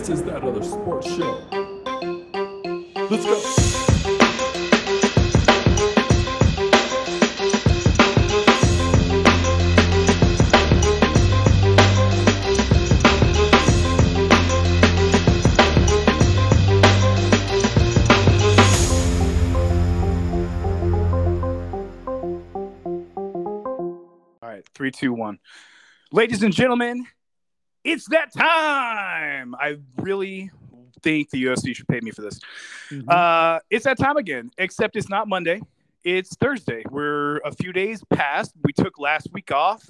This is that other sports show. Let's go. All right, three, two, one. Ladies and gentlemen, it's that time. I really think the UFC should pay me for this. Uh, it's that time again, except it's not Monday. It's Thursday. We're a few days past. We took last week off.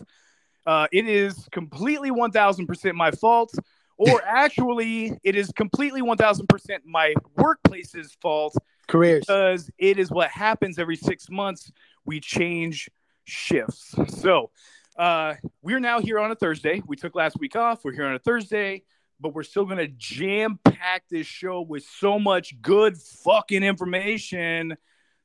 Uh, it is completely 1000% my fault, or actually, it is completely 1000% my workplace's fault Careers. because it is what happens every six months. We change shifts. So uh, we're now here on a Thursday. We took last week off. We're here on a Thursday, but we're still going to jam pack this show with so much good fucking information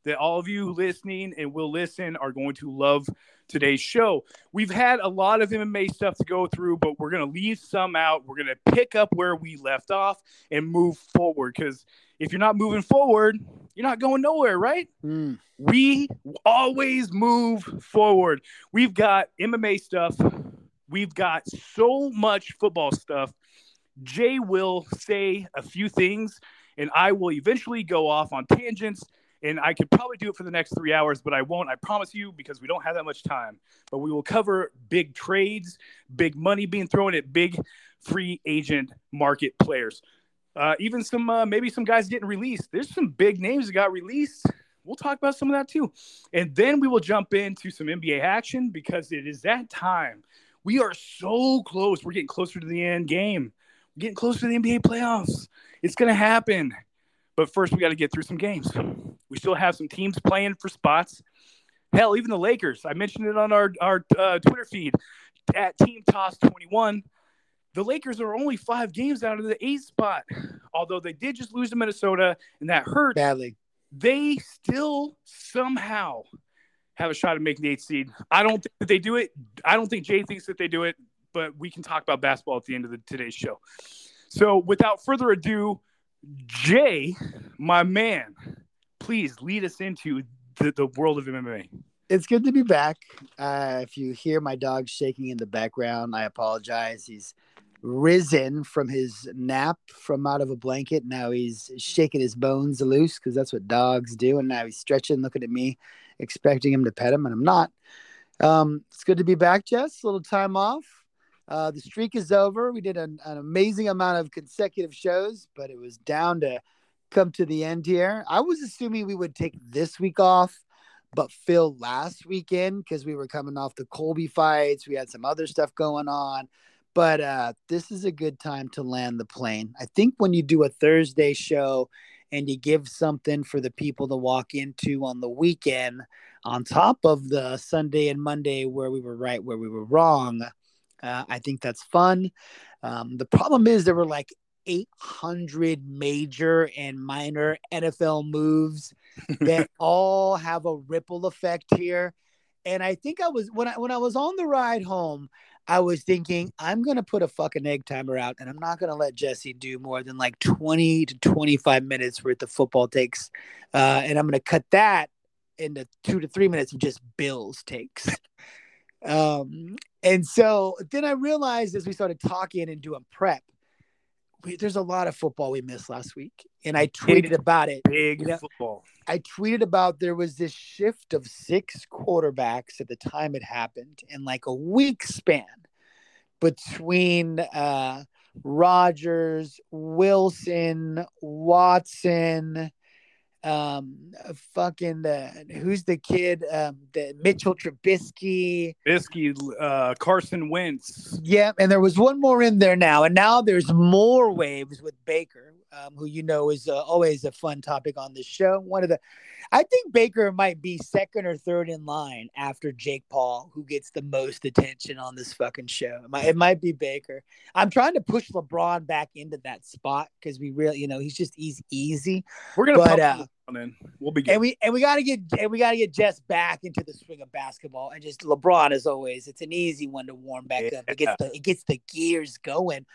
that all of you listening and will listen are going to love today's show. We've had a lot of MMA stuff to go through, but we're going to leave some out. We're going to pick up where we left off and move forward because if you're not moving forward, you're not going nowhere, right? Mm. We always move forward. We've got MMA stuff. We've got so much football stuff. Jay will say a few things, and I will eventually go off on tangents. And I could probably do it for the next three hours, but I won't. I promise you, because we don't have that much time. But we will cover big trades, big money being thrown at big free agent market players. Uh, even some, uh, maybe some guys getting released. There's some big names that got released we'll talk about some of that too. And then we will jump into some NBA action because it is that time. We are so close. We're getting closer to the end game. We're getting closer to the NBA playoffs. It's to happen. But first, we got to get through some games. We still have some teams playing for spots. Hell, even the Lakers. I mentioned it on our, our uh, Twitter feed at Team Toss 21. The Lakers are only five games out of the eighth spot, although they did just lose to Minnesota, and that hurts Badly. they still somehow have a shot at making the eighth seed. I don't think that they do it. I don't think Jay thinks that they do it, but we can talk about basketball at the end of the, today's show. So without further ado, Jay, my man, please lead us into the, the world of MMA. It's good to be back. Uh, if you hear my dog shaking in the background, I apologize. He's risen from his nap from out of a blanket. Now he's shaking his bones loose because that's what dogs do. And now he's stretching, looking at me, expecting him to pet him, and I'm not. Um, it's good to be back, Jess. A little time off. Uh, the streak is over. We did an, an amazing amount of consecutive shows, but it was down to come to the end here. I was assuming we would take this week off, but Phil last weekend because we were coming off the Colby fights. We had some other stuff going on, but uh, this is a good time to land the plane. I think when you do a Thursday show and you give something for the people to walk into on the weekend, on top of the Sunday and Monday where we were right, where we were wrong. Uh, I think that's fun. Um, the problem is there were like 800 major and minor NFL moves that all have a ripple effect here. And I think I was when I when I was on the ride home, I was thinking I'm gonna put a fucking egg timer out, and I'm not gonna let Jesse do more than like 20 to 25 minutes worth of football takes, uh, and I'm gonna cut that into two to three minutes of just Bills takes. Um, and so then I realized as we started talking and doing prep, there's a lot of football we missed last week, and I tweeted about it. Big Yeah. football. I tweeted about there was this shift of six quarterbacks at the time it happened in like a week span between uh Rodgers, Wilson, Watson, um fucking uh, who's the kid um the Mitchell Trubisky Bisky, uh, Carson Wentz. yeah, and there was one more in there now, and now there's more waves with Baker, um, who you know is uh, always a fun topic on this show. One of the, I think Baker might be second or third in line after Jake Paul, who gets the most attention on this fucking show. It might, it might be Baker. I'm trying to push LeBron back into that spot because we really, you know, he's just he's easy, We're gonna But, pump uh, in. We'll begin. and we and we got to get and we got to get Jess back into the swing of basketball. And just LeBron, as always, it's an easy one to warm back up. It gets the it gets the gears going.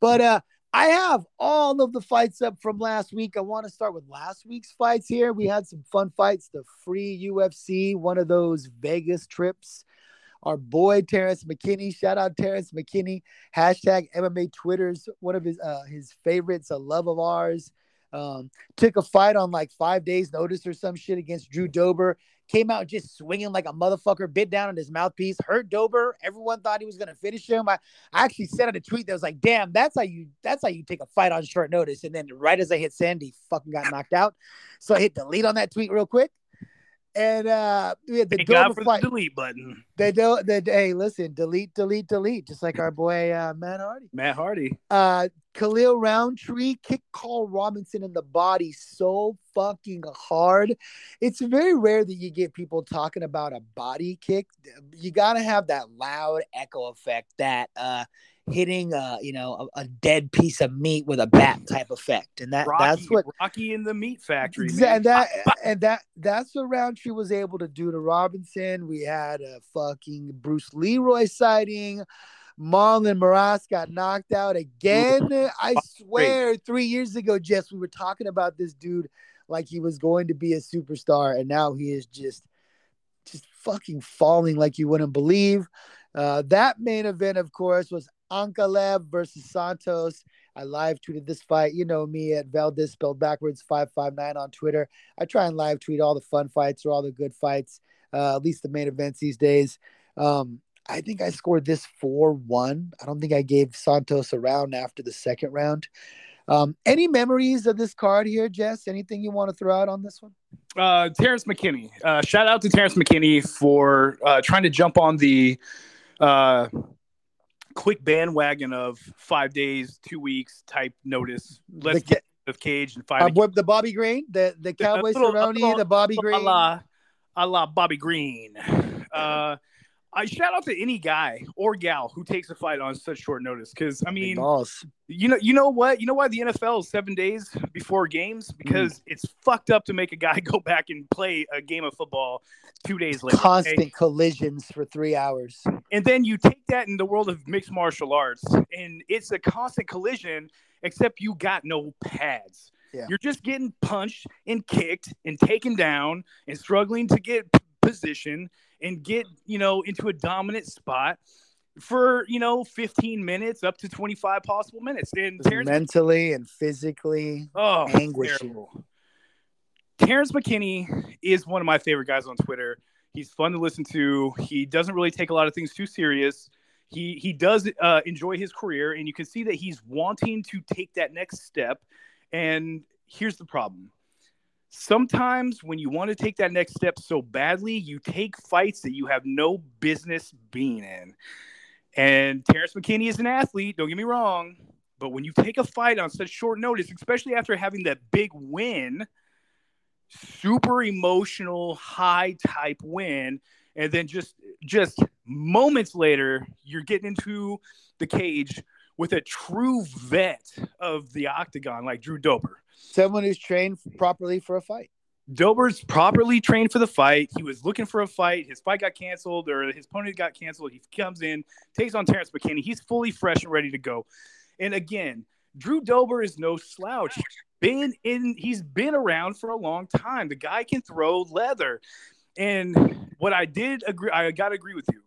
But uh, I have all of the fights up from last week. I want to start with last week's fights here. We had some fun fights. The free UFC, one of those Vegas trips. Our boy Terrance McKinney, shout out Terrance McKinney, hashtag MMA Twitter's one of his uh, his favorites, a love of ours. Um, took a fight on like five days' notice or some shit against Drew Dober. Came out just swinging like a motherfucker, bit down on his mouthpiece, hurt Dober. Everyone thought he was gonna finish him. I, I actually sent out a tweet that was like, "Damn, that's how you that's how you take a fight on short notice." And then right as I hit send, he fucking got knocked out. So I hit delete on that tweet real quick. And uh, we had the Thank God for fight. the delete button. They do. They, hey, listen, delete, delete, delete, just like our boy uh, Matt Hardy. Matt Hardy. Uh, Khalil Rountree kicked Carl Robinson in the body so fucking hard. It's very rare that you get people talking about a body kick. You got to have that loud echo effect, that uh, hitting a you know a, a dead piece of meat with a bat type effect, and that Rocky, that's what Rocky in the meat factory. Man. and that and that that's what Rountree was able to do to Robinson. We had a fucking Bruce Leroy sighting. Marlon Moraes got knocked out again. I swear, three years ago, Jess, we were talking about this dude like he was going to be a superstar, and now he is just just fucking falling like you wouldn't believe. Uh, that main event, of course, was Ankalaev versus Santos. I live tweeted this fight. You know me at Valdez spelled backwards five five nine on Twitter. I try and live tweet all the fun fights or all the good fights, uh, at least the main events these days. Um, I think I scored this four one. I don't think I gave Santos a round after the second round. Um, any memories of this card here, Jess? Anything you want to throw out on this one? uh, Terrance McKinney. Uh, shout out to Terrance McKinney for uh, trying to jump on the uh, quick bandwagon of five days, two weeks type notice. Let's get the cage and fight. Uh, again. the Bobby Green, the the Cowboy Cerrone, the Bobby Green, a la, a la Bobby Green. Uh, I shout out to any guy or gal who takes a fight on such short notice because I mean, you know, you know what? You know why the NFL is seven days before games hmm. because it's fucked up to make a guy go back and play a game of football two days later. okay? constant collisions for three hours. And then you take that in the world of mixed martial arts, and it's a constant collision, except you got no pads. Yeah. You're just getting punched and kicked and taken down and struggling to get position and get, you know, into a dominant spot for, you know, 15 minutes up to 25 possible minutes. And Terrance, mentally and physically. oh, anguishing. terrible. Terrance McKinney is one of my favorite guys on Twitter. He's fun to listen to. He doesn't really take a lot of things too serious. He he does uh, enjoy his career, and you can see that he's wanting to take that next step. And here's the problem: sometimes when you want to take that next step so badly, you take fights that you have no business being in. And Terrance McKinney is an athlete. Don't get me wrong, but when you take a fight on such short notice, especially after having that big win, super emotional, high type win, and then just just moments later, you're getting into the cage with a true vet of the octagon like Drew Dober. Someone who's trained properly for a fight. Dober's properly trained for the fight. He was looking for a fight. His fight got canceled, or his opponent got canceled. He comes in, takes on Terrance McKinney. He's fully fresh and ready to go. And again, Drew Dober is no slouch. He's been in. He's been around for a long time. The guy can throw leather. And what I did agree, I got to agree with you.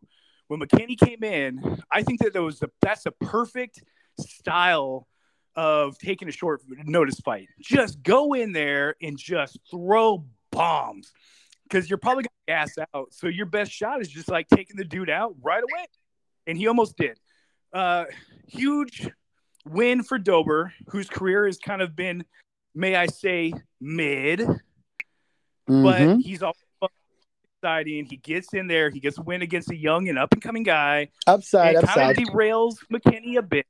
When McKinney came in, I think that there was the that's a perfect style of taking a short notice fight. Just go in there and just throw bombs because you're probably gonna gas out. So your best shot is just like taking the dude out right away, and he almost did. Uh, huge win for Dober, whose career has kind of been, may I say, mid, but Mhm. he's all exciting. He gets in there, he gets a win against a young and up and coming guy upside, it upside. kind of derails McKinney a bit.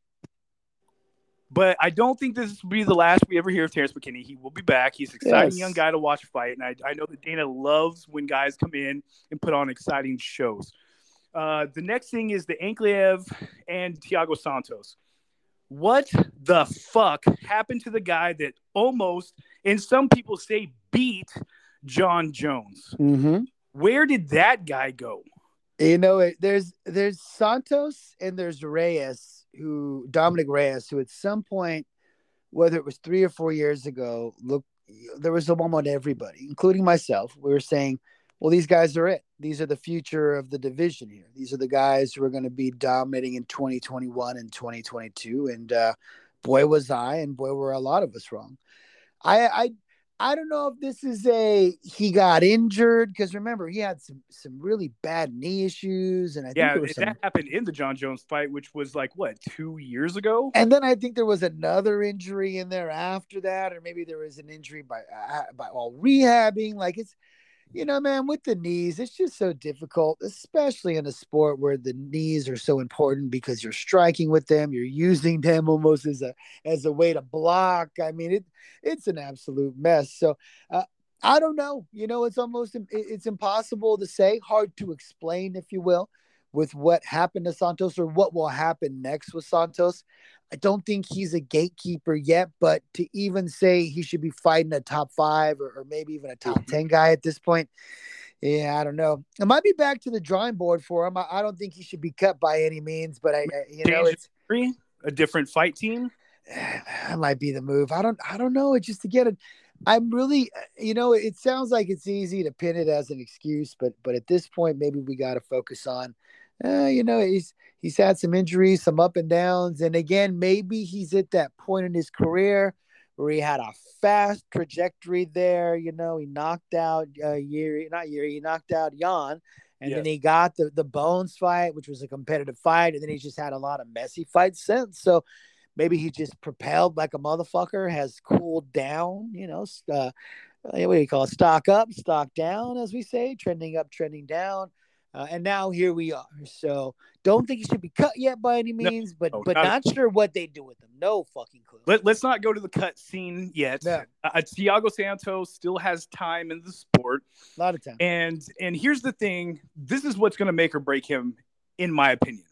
But I don't think this will be the last we ever hear of Terrance McKinney. He will be back. He's an exciting Yes. young guy to watch fight. And I, I know that Dana loves when guys come in and put on exciting shows. Uh, the next thing is the Ankalaev and Thiago Santos. What the fuck happened to the guy that almost, and some people say beat Jon Jones? Mhm. Where did that guy go? You know, it, there's there's Santos and there's Reyes, who Dominick Reyes, who at some point, whether it was three or four years ago, look, there was a moment everybody, including myself, we were saying, well, these guys are it. These are the future of the division here. These are the guys who are going to be dominating in 2021 and 2022. And uh, boy, was I, and boy, were a lot of us wrong. I, I I don't know if this is a he got injured because remember he had some some really bad knee issues and I yeah, think that happened in the Jon Jones fight, which was like what two years ago. And then I think there was another injury in there after that, or maybe there was an injury by uh, by while rehabbing. Like it's you know, man, with the knees, it's just so difficult, especially in a sport where the knees are so important because you're striking with them, you're using them almost as a as a way to block. I mean, it it's an absolute mess. So uh, I don't know. You know, it's almost it's impossible to say, hard to explain, if you will, with what happened to Santos or what will happen next with Santos. I don't think he's a gatekeeper yet, but to even say he should be fighting a top five or, or maybe even a top mm-hmm. 10 guy at this point, yeah, I don't know. It might be back to the drawing board for him. I, I don't think he should be cut by any means, but I, I you know, it's a different fight team. That might be the move. I don't, I don't know. It's just to get it. I'm really, you know, it sounds like it's easy to pin it as an excuse, but, but at this point, maybe we got to focus on uh, you know, he's he's had some injuries, some up and downs, and again, maybe he's at that point in his career where he had a fast trajectory there. You know, he knocked out uh, year, not year, he knocked out Jan, and then he got the the Bones fight, which was a competitive fight, and then he's just had a lot of messy fights since. So maybe he just propelled like a motherfucker, has cooled down. You know, uh, what do you call it? Stock up, stock down, as we say, trending up, trending down. Uh, and now here we are. So don't think he should be cut yet by any means, no, but no, but not, not, sure what they do with him. No fucking clue. Let, us not go to the cut scene yet. No. Uh, uh, Thiago Santos still has time in the sport. A lot of time. And and here's the thing: this is what's going to make or break him, in my opinion.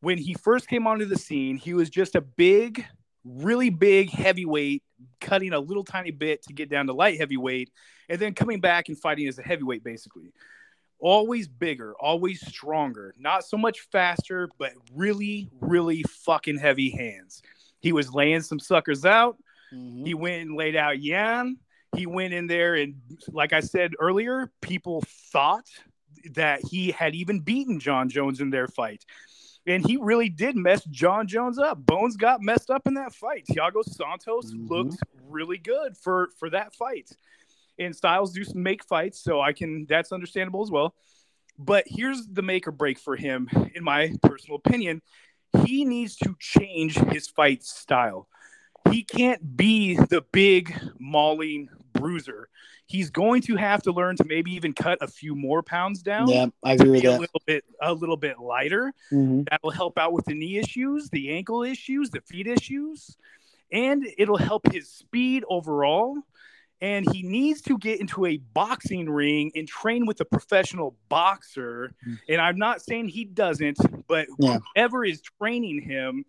When he first came onto the scene, he was just a big, really big heavyweight, cutting a little tiny bit to get down to light heavyweight, and then coming back and fighting as a heavyweight, basically always bigger, always stronger, not so much faster, but really, really fucking heavy hands. He was laying some suckers out. Mm-hmm. He went and laid out Jan. He went in there, and like I said earlier, people thought that he had even beaten Jon Jones in their fight. And he really did mess Jon Jones up. Bones got messed up in that fight. Thiago Santos mm-hmm. looked really good for for that fight and Styles do make fights, so I can that's understandable as well. But here's the make or break for him, in my personal opinion. He needs to change his fight style. He can't be the big mauling bruiser. He's going to have to learn to maybe even cut a few more pounds down. Yeah, I agree with that. A little bit, a little bit lighter. Mm-hmm. That will help out with the knee issues, the ankle issues, the feet issues, and it'll help his speed overall and he needs to get into a boxing ring and train with a professional boxer. Mm. And I'm not saying he doesn't, but yeah. whoever is training him,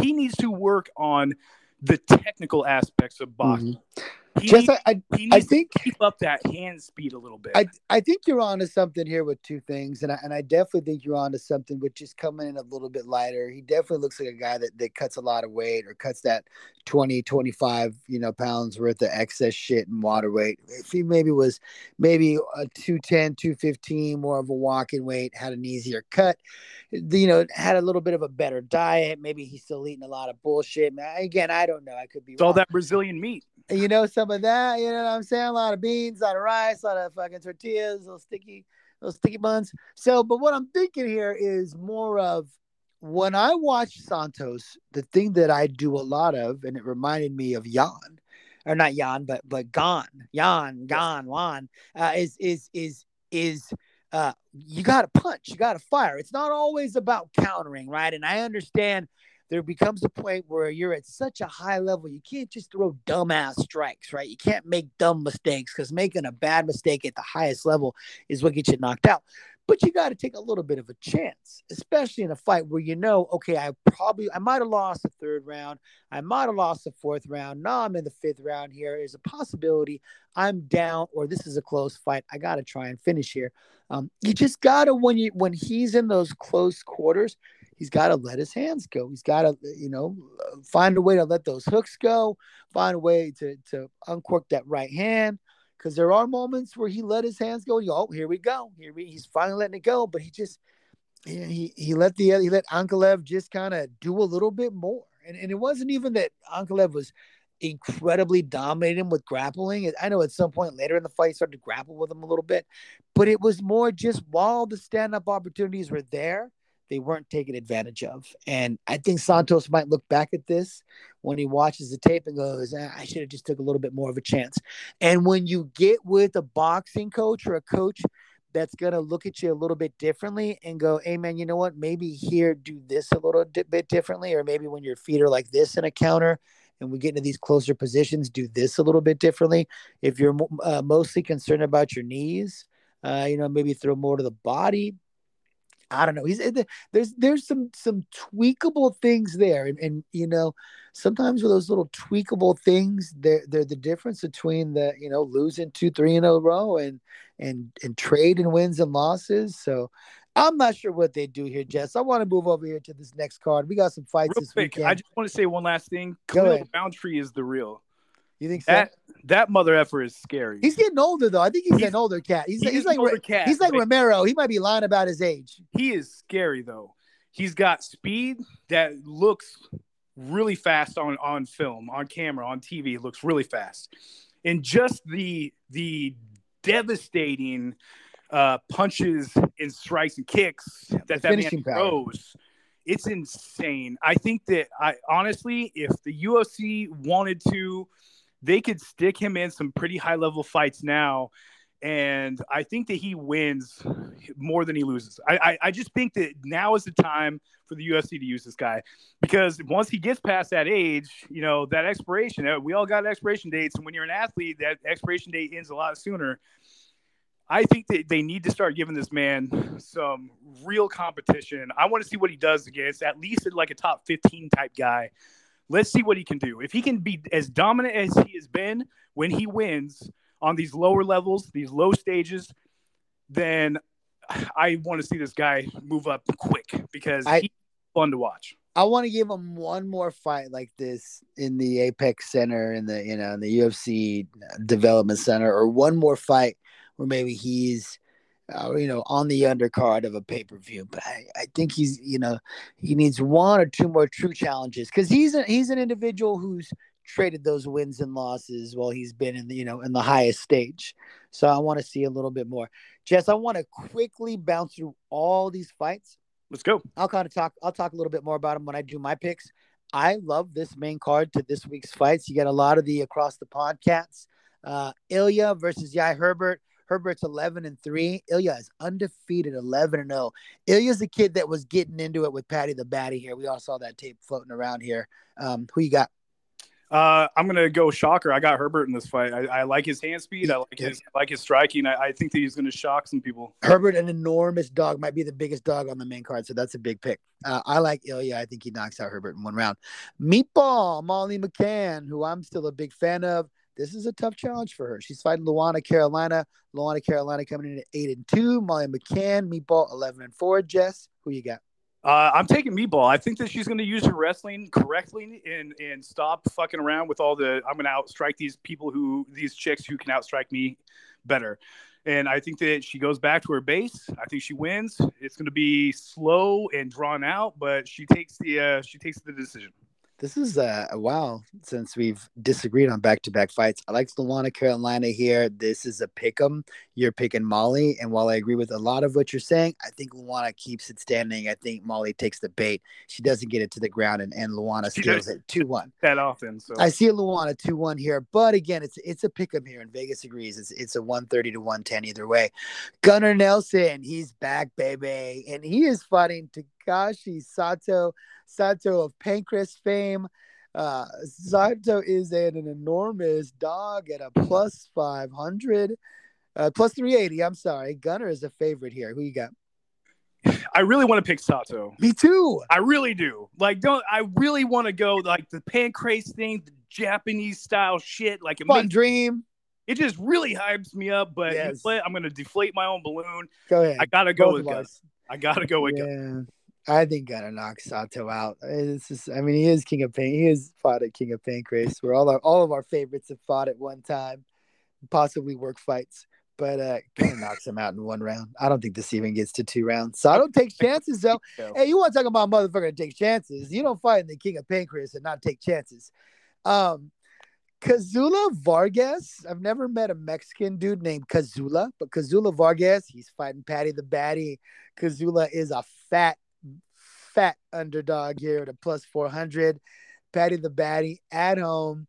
he needs to work on the technical aspects of boxing. Mm-hmm. He Just, needs, I, I, I think keep up that hand speed a little bit. I, I think you're on to something here with two things, and I, and I definitely think you're on to something with just coming in a little bit lighter. He definitely looks like a guy that, that cuts a lot of weight or cuts that 20, 25, you know, pounds worth of excess shit and water weight. If he maybe was maybe a 210, 215, more of a walking weight, had an easier cut, you know, had a little bit of a better diet. Maybe he's still eating a lot of bullshit. Again, I don't know. I could be it's all that Brazilian meat you know, some of that, you know what I'm saying? A lot of beans, a lot of rice, a lot of fucking tortillas, little sticky, little sticky buns. So, but what I'm thinking here is more of when I watch Santos, the thing that I do a lot of, and it reminded me of Yan, or not Yan, but but Gane, Yan, Gane, Juan, uh, is is is is uh, you got to punch, you got to fire. It's not always about countering, right? And I understand there becomes a point where you're at such a high level, you can't just throw dumbass strikes, right? You can't make dumb mistakes because making a bad mistake at the highest level is what gets you knocked out. but you got to take a little bit of a chance, especially in a fight where you know, okay, I probably I might have lost the third round, I might have lost the fourth round. Now I'm in the fifth round. Here is a possibility I'm down, or this is a close fight. I got to try and finish here. Um, you just gotta when you when he's in those close quarters, he's got to let his hands go. He's got to you know find a way to let those hooks go, find a way to to uncork that right hand because there are moments where he let his hands go. Oh, here we go. Here we, he's finally letting it go, but he just he he let the he let Ankalaev just kind of do a little bit more, and and it wasn't even that Ankalaev was incredibly dominating with grappling. I know at some point later in the fight, he started to grapple with him a little bit, but it was more just while the stand up opportunities were there, they weren't taken advantage of. And I think Santos might look back at this when he watches the tape and goes, eh, I should have just took a little bit more of a chance. And when you get with a boxing coach or a coach that's going to look at you a little bit differently and go, hey, man, you know what? Maybe here, do this a little bit differently. Or maybe when your feet are like this in a counter and we get into these closer positions, do this a little bit differently. If you're uh, mostly concerned about your knees, uh, you know, maybe throw more to the body, I don't know. He's eh, there's there's some some tweakable things there, and, and you know, sometimes with those little tweakable things, they're they're the difference between the you know losing two three in a row and and and trade and wins and losses. So I'm not sure what they do here, Jess. I want to move over here to this next card. We got some fights Real this quick, weekend. I just want to say one last thing. Khalil Rountree is the real. You think so? That that mother effer is scary. He's getting older though. I think he's, he's getting older, cat. He's, he's, he's like older cat, he's like Romero. He might be lying about his age. He is scary though. He's got speed that looks really fast on on film, on camera, on TV. It looks really fast, and just the the devastating uh, punches and strikes and kicks that that man throws. It's insane. I think that I honestly, if the UFC wanted to they could stick him in some pretty high level fights now. And I think that he wins more than he loses. I, I, I just think that now is the time for the UFC to use this guy because once he gets past that age, you know, that expiration, uh, we all got expiration dates. And when you're an athlete, that expiration date ends a lot sooner. I think that they need to start giving this man some real competition. I want to see what he does against at least like a top 15 type guy Let's see what he can do. If he can be as dominant as he has been when he wins on these lower levels, these low stages, then I want to see this guy move up quick because I, he's fun to watch. I want to give him one more fight like this in the Apex Center, in the you know in the UFC Development Center, or one more fight where maybe he's uh, you know, on the undercard of a pay per view. But I, I think he's, you know, he needs one or two more true challenges because he's a, he's an individual who's traded those wins and losses while he's been in the, you know, in the highest stage. So I want to see a little bit more. Jess, I want to quickly bounce through all these fights. Let's go. I'll kind of talk. I'll talk a little bit more about them when I do my picks. I love this main card to this week's fights. You get a lot of the across the pond cats. Uh, Ilia versus Jai Herbert. Herbert's 11 and 3. Ilia is undefeated 11 and 0. Ilia's the kid that was getting into it with Paddy the Baddy here. We all saw that tape floating around here. Um, who you got? Uh, I'm gonna go shocker. I got Herbert in this fight. I, I like his hand speed. I like his I like his striking. I, I, think that he's gonna shock some people. Herbert, an enormous dog, might be the biggest dog on the main card, so that's a big pick. Uh, I like Ilia. I think he knocks out Herbert in one round. Meatball Molly McCann, who I'm still a big fan of this is a tough challenge for her. She's fighting Luana Carolina. Luana Carolina coming in at eight and two. Molly McCann, Meatball eleven and four. Jess, who you got? Uh, I'm taking Meatball. I think that she's going to use her wrestling correctly and and stop fucking around with all the. I'm going to outstrike these people who these chicks who can outstrike me better. And I think that she goes back to her base. I think she wins. It's going to be slow and drawn out, but she takes the uh, she takes the decision. This is uh, a while since we've disagreed on back to back fights. I like Luana Carolina here. This is a pick 'em. You're picking Molly. And while I agree with a lot of what you're saying, I think Luana keeps it standing. I think Molly takes the bait. She doesn't get it to the ground, and, and Luana steals it 2 1. That often. So I see a Luana 2 1 here. But again, it's it's a pick 'em here, and Vegas agrees. It's, it's a 130 to 110 either way. Gunnar Nelson, he's back, baby. And he is fighting Takashi Sato. Sato of Pancrase fame. Uh, Sato is an, an enormous dog at a plus 500, uh, plus 380. I'm sorry. Gunnar is a favorite here. Who you got? I really want to pick Sato. Me too. I really do. Like, don't I really want to go like the pancrase thing, the Japanese style shit? Like, it Fun makes, dream. it just really hypes me up. But Yes. I'm gonna deflate my own balloon. Go ahead. I gotta go Both with Gus. I gotta go with Gus. Yeah. I think gotta knock Sato out. It's just, I mean, he is king of pain. He has fought at King of Pancrase, where all our all of our favorites have fought at one time, possibly work fights. But uh, knocks him out in one round. I don't think this even gets to two rounds. Sato takes chances though. So, Hey, you want to talk about motherfucker that takes chances? You don't fight in the King of Pancrase and not take chances. Um, Kazula Vargas. I've never met a Mexican dude named Kazula, but Kazula Vargas, he's fighting Paddy the Baddy. Kazula is a fat, fat underdog here at a plus 400. Paddy the Baddy at home.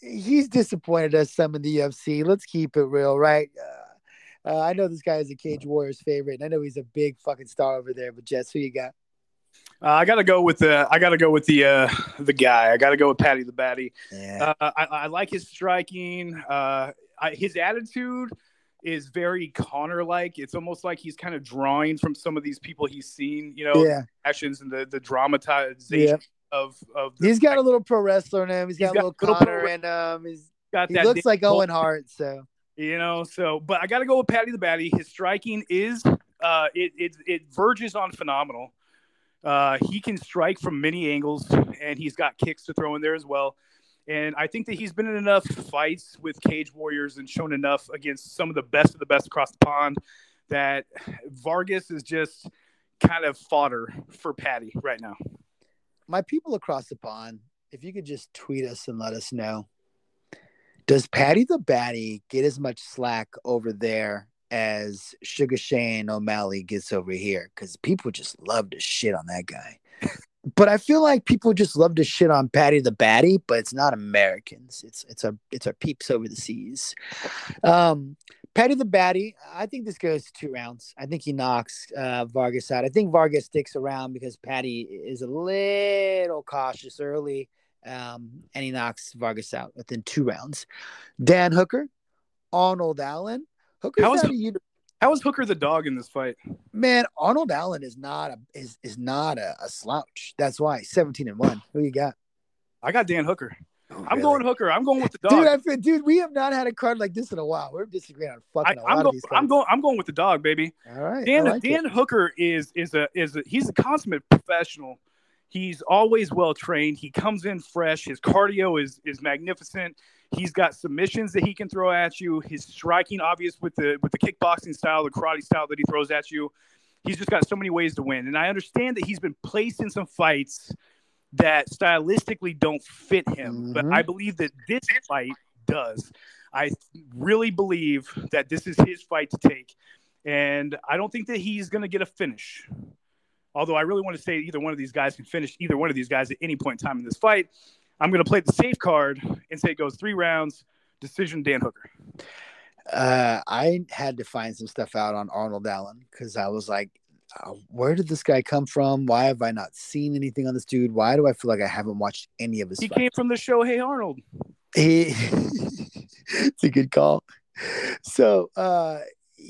He's disappointed us some in the UFC. Let's keep it real, right? Uh, uh, I know this guy is a Cage Warriors favorite, and I know he's a big fucking star over there. But Jess, who you got? uh, I gotta go with the. I gotta go with the uh, the guy. I gotta go with Paddy the Baddy. Yeah, Uh, I, I like his striking. Uh, I, his attitude is very Conor like. It's almost like he's kind of drawing from some of these people he's seen. You know, yeah, actions and the the dramatization of of. The, He's got a little pro wrestler in him. He's got, He's a got little a little Conor in him. He's, got he that looks like Owen Hart. So You know, so but I got to go with Paddy the Baddy. His striking is uh, it it it verges on phenomenal. Uh, he can strike from many angles, and he's got kicks to throw in there as well. And I think that he's been in enough fights with Cage Warriors and shown enough against some of the best of the best across the pond that Vargas is just kind of fodder for Paddy right now. my people across the pond, if you could just tweet us and let us know, does Paddy the Baddy get as much slack over there as Sugar Shane O'Malley gets over here? Because people just love to shit on that guy. But I feel like people just love to shit on Paddy the Baddy, but it's not Americans. It's it's our it's our peeps over the seas. Um, Paddy the Baddy, I think this goes two rounds. I think he knocks uh, Vargas out. I think Vargas sticks around because Paddy is a little cautious early, um, and he knocks Vargas out within two rounds. Dan Hooker, Arnold Allen. Hooker's How is out of uni- How is Hooker the dog in this fight? man. Arnold Allen is not a is is not a, a slouch. That's why seventeen and one. Who you got? I got Dan Hooker. Oh, I'm Really? going Hooker. I'm going with the dog. Dude, I feel, dude, we have not had a card like this in a while. We're disagreeing on I, fucking a lot I'm, of go, these I'm going. I'm going with the dog, baby. All right, Dan like Dan it. Hooker is is a is a he's a consummate professional. He's always well trained. He comes in fresh. His cardio is is magnificent. He's got submissions that he can throw at you. His striking, obvious with the with the kickboxing style, the karate style that he throws at you. He's just got so many ways to win. And I understand that he's been placed in some fights that stylistically don't fit him, but Mhm. I believe that this fight does. I really believe that this is his fight to take. And I don't think that he's going to get a finish. Although I really want to say either one of these guys can finish either one of these guys at any point in time in this fight. I'm going to play the safe card and say it goes three rounds, decision Dan Hooker. Uh, I had to find some stuff out on Arnold Allen because I was like, uh, where did this guy come from? Why have I not seen anything on this dude? Why do I feel like I haven't watched any of his He fights? came from the show Hey Arnold. He, it's a good call. So uh,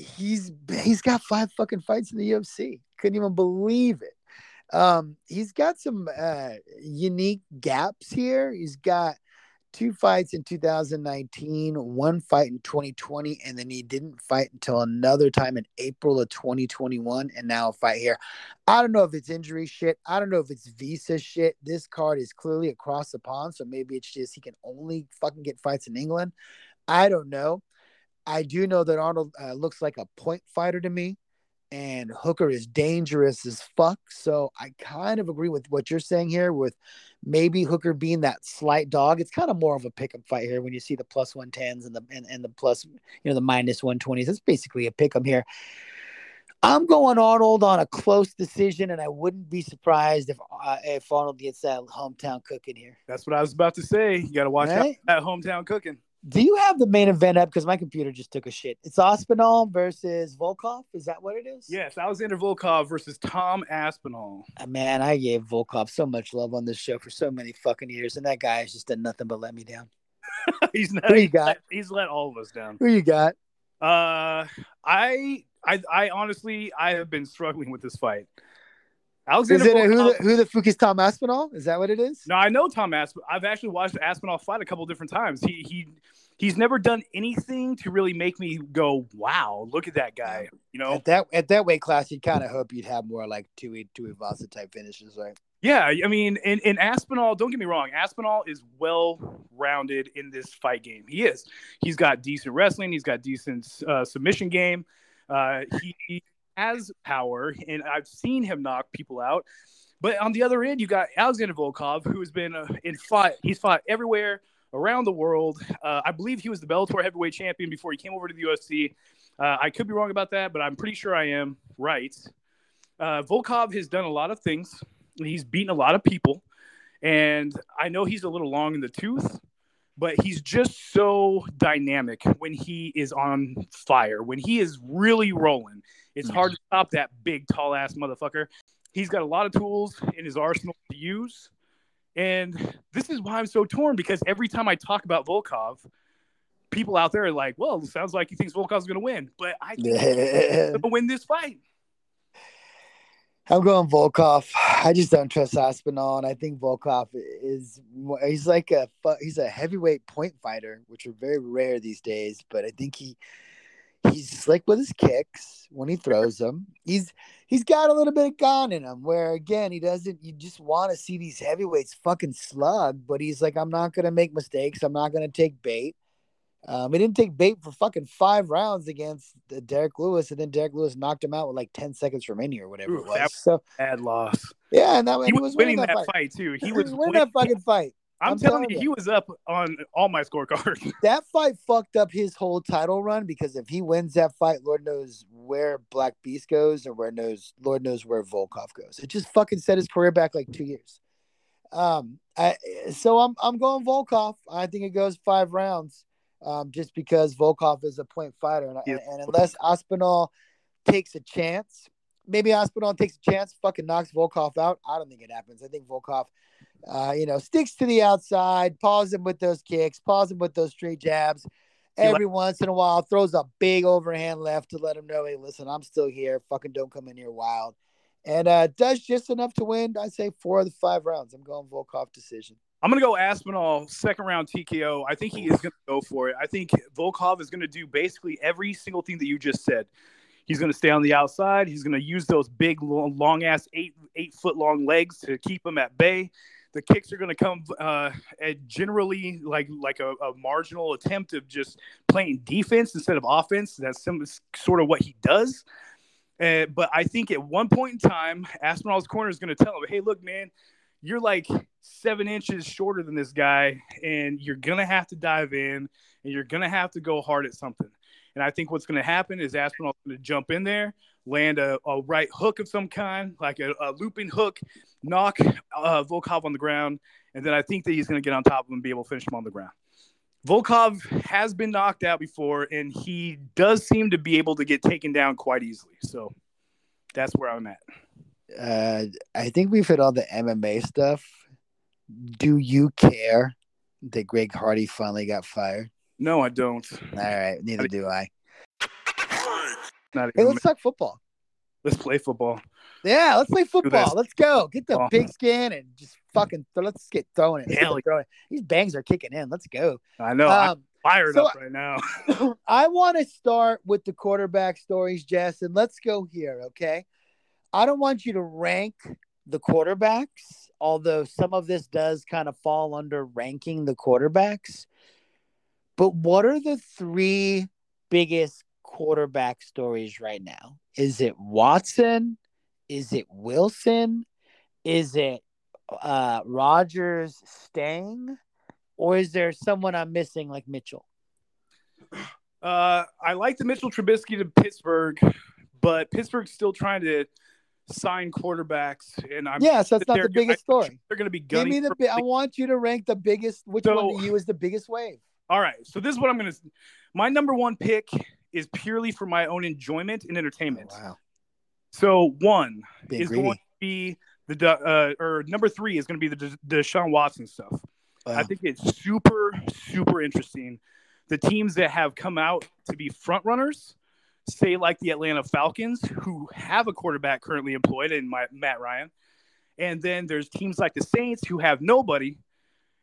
he's he's got five fucking fights in the UFC. Couldn't even believe it. Um, he's got some uh, unique gaps here. He's got two fights in 2019, one fight in 2020, and then he didn't fight until another time in April of 2021, and now a fight here. I don't know if it's injury shit. I don't know if it's visa shit. This card is clearly across the pond, so maybe it's just he can only fucking get fights in England. I don't know. I do know that Arnold uh, looks like a point fighter to me, and Hooker is dangerous as fuck. So I kind of agree with what you're saying here, with maybe Hooker being that slight dog. It's kind of more of a pick'em fight here when you see the plus one tens and the and, and the plus, you know, the minus one twenties. It's basically a pick'em here. I'm going Arnold on a close decision, and I wouldn't be surprised if uh, if Arnold gets that hometown cooking here. That's what I was about to say. You got to watch out Right? for that hometown cooking. Do you have the main event up? Because my computer just took a shit. It's Aspinall versus Volkov. Is that what it is? Yes, Alexander Volkov versus Tom Aspinall. Uh, Man, I gave Volkov so much love on this show for so many fucking years, and that guy has just done nothing but let me down. he's not. Who you he's got? let- he's let all of us down. Who you got? Uh, I I, I honestly, I have been struggling with this fight. Is Alexander it a, who the who the fuck is Tom Aspinall? Is that what it is? No, I know Tom Aspinall. I've actually watched Aspinall fight a couple different times. He he he's never done anything to really make me go, "Wow, look at that guy." You know? At that at that weight class, you'd kind of hope you'd have more like Tui Tuivasa type finishes, right? Yeah, I mean, in, in Aspinall, don't get me wrong, Aspinall is well rounded in this fight game. He is. He's got decent wrestling. He's got decent uh, submission game. Uh, he has power, and I've seen him knock people out. But on the other end, you got Alexander Volkov, who has been uh, in fight. He's fought everywhere around the world. Uh, I believe he was the Bellator heavyweight champion before he came over to the UFC. Uh, I could be wrong about that, but I'm pretty sure I am right. Uh, Volkov has done a lot of things. He's beaten a lot of people, and I know he's a little long in the tooth, but he's just so dynamic when he is on fire. When he is really rolling, it's mm-hmm. hard to stop that big, tall ass motherfucker. He's got a lot of tools in his arsenal to use. And this is why I'm so torn because every time I talk about Volkov, people out there are like, well, it sounds like he thinks Volkov's going to win. But I think he's going to win this fight. I'm going Volkov. I just don't trust Aspinall, and I think Volkov is he's like a he's a heavyweight point fighter, which are very rare these days. But I think he he's slick with his kicks when he throws them. He's he's got a little bit of gun in him. Where again, he doesn't. You just want to see these heavyweights fucking slug, but he's like, I'm not gonna make mistakes. I'm not gonna take bait. Um, he didn't take bait for fucking five rounds against Derrick Lewis, and then Derrick Lewis knocked him out with like ten seconds remaining or whatever Oof, it was. that- So Bad loss. yeah, and that He, he, was, winning that, fight. fight. too. He He was was winning winning- that fucking fight. I'm, I'm telling telling you, you. he was up on all my scorecards. That fight fucked up his whole title run because if he wins that fight, Lord knows where Black Beast goes and where knows Lord knows where Volkov goes. It just fucking set his career back like two years. Um, I so I'm I'm going Volkov. I think it goes five rounds. Um, just because Volkov is a point fighter, and, Yeah. and unless Aspinall takes a chance, maybe Aspinall takes a chance, fucking knocks Volkov out. I don't think it happens. I think Volkov, uh, you know, sticks to the outside, paws him with those kicks, paws him with those straight jabs. He like- Every once in a while, throws a big overhand left to let him know, hey, listen, I'm still here. Fucking don't come in here wild. And uh, does just enough to win. I'd say four of the five rounds. I'm going Volkov decision. I'm gonna go Aspinall second round TKO. I think he is gonna go for it. I think Volkov is gonna do basically every single thing that you just said. He's gonna stay on the outside. He's gonna use those big, long ass eight eight foot long legs to keep him at bay. The kicks are gonna come uh, at generally like like a, a marginal attempt of just playing defense instead of offense. That's some, sort of what he does. Uh, but I think at one point in time, Aspinall's corner is going to tell him, "Hey, look, man, you're like seven inches shorter than this guy, and you're gonna have to dive in, and you're gonna have to go hard at something." And I think what's going to happen is Aspinall's going to jump in there, land a, a right hook of some kind, like a, a looping hook, knock uh, Volkov on the ground, and then I think that he's going to get on top of him and be able to finish him on the ground. Volkov has been knocked out before, and he does seem to be able to get taken down quite easily. So that's where I'm at. Uh, I think we've hit all the MMA stuff. Do you care that Greg Hardy finally got fired? No, I don't. All right, neither do I. Not Hey, let's talk football. let's play football. Yeah, let's play football. Let's go. Get the Oh. pigskin and just fucking th- let's get throwing it. Hell throwing. These bangs are kicking in. Let's go. I know. I'm Um, fired so- up right now. I want to start with the quarterback stories, Jess, and let's go here, okay? I don't want you to rank the quarterbacks, although some of this does kind of fall under ranking the quarterbacks. But what are the three biggest quarterback stories right now? Is it Watson? Is it Wilson? Is it uh Rodgers staying? Or is there someone I'm missing like Mitchell? Uh, I like the Mitchell Trubisky to Pittsburgh, but Pittsburgh's still trying to sign quarterbacks, and I'm Yeah, so that's not the biggest I- story. They're going to be Give me the. bi- I want you to rank the biggest. Which So- one to you is the biggest wave? All right, so this is what I'm going to. My number one pick is purely for my own enjoyment and entertainment. wow, So one is greedy. going to be the uh, or number three is going to be the De- Deshaun Watson stuff. I think it's super, super interesting. The teams that have come out to be front runners say like the Atlanta Falcons, who have a quarterback currently employed in my, Matt Ryan. And then there's teams like the Saints who have nobody.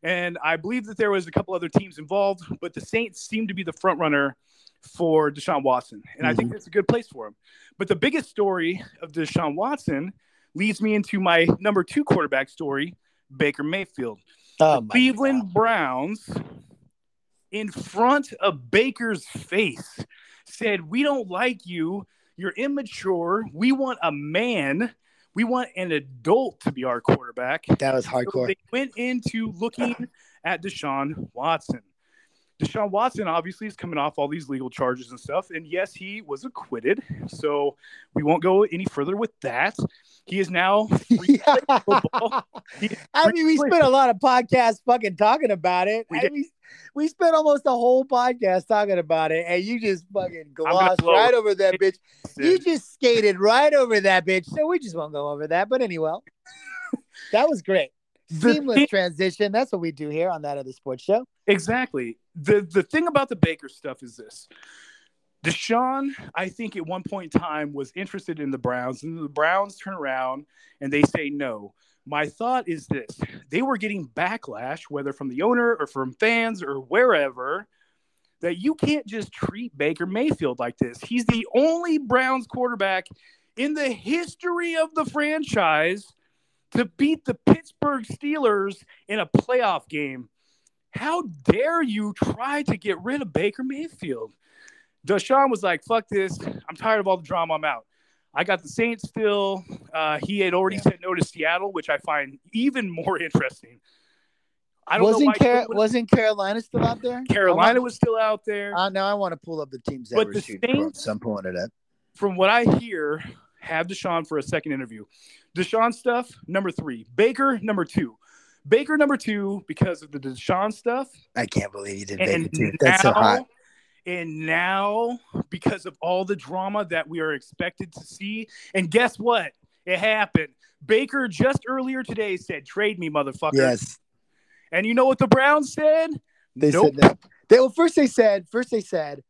And I believe that there was a couple other teams involved, but the Saints seem to be the front runner for Deshaun Watson. And I think Mhm. that's a good place for him. But the biggest story of Deshaun Watson leads me into my number two quarterback story, Baker Mayfield. Oh my Cleveland God. Browns, in front of Baker's face, said, We don't like you. You're immature. We want a man. We want an adult to be our quarterback. That was So hardcore. they went into looking at Deshaun Watson. Deshaun Watson obviously is coming off all these legal charges and stuff. And yes, he was acquitted. So we won't go any further with that. He is now free to. He- I mean, we spent a lot of podcasts fucking talking about it. We I mean, we spent almost a whole podcast talking about it, and you just fucking glossed right over that bitch. You just skated right over that bitch. So we just won't go over that. But anyway, that was great. Seamless thing- transition. That's what we do here on that other sports show. Exactly. The the thing about the Baker stuff is this. Deshaun, I think at one point in time was interested in the Browns, and the Browns turn around and they say no. My thought is this they were getting backlash, whether from the owner or from fans or wherever, that you can't just treat Baker Mayfield like this. He's the only Browns quarterback in the history of the franchise to beat the Pittsburgh Steelers in a playoff game. How dare you try to get rid of Baker Mayfield? Deshaun was like, fuck this. I'm tired of all the drama. I'm out. I got the Saints still. Uh, he had already Yeah. said no to Seattle, which I find even more interesting. I don't know Wasn't Car- wasn't Carolina still out there? Carolina was still out there. Uh, now I want to pull up the teams that But were the shooting for him, Saints- I'm pulling it up. From what I hear, have Deshaun for a second interview. Deshaun stuff, number three. Baker, number two. Baker, number two, because of the Deshaun stuff. I can't believe you did And Baker too. That's now, so hot. and now, because of all the drama that we are expected to see, and guess what? It happened. Baker just earlier today said, "Trade me, motherfucker." Yes, And you know what the Browns said? they Nope. said that. They well, first they said, first they said,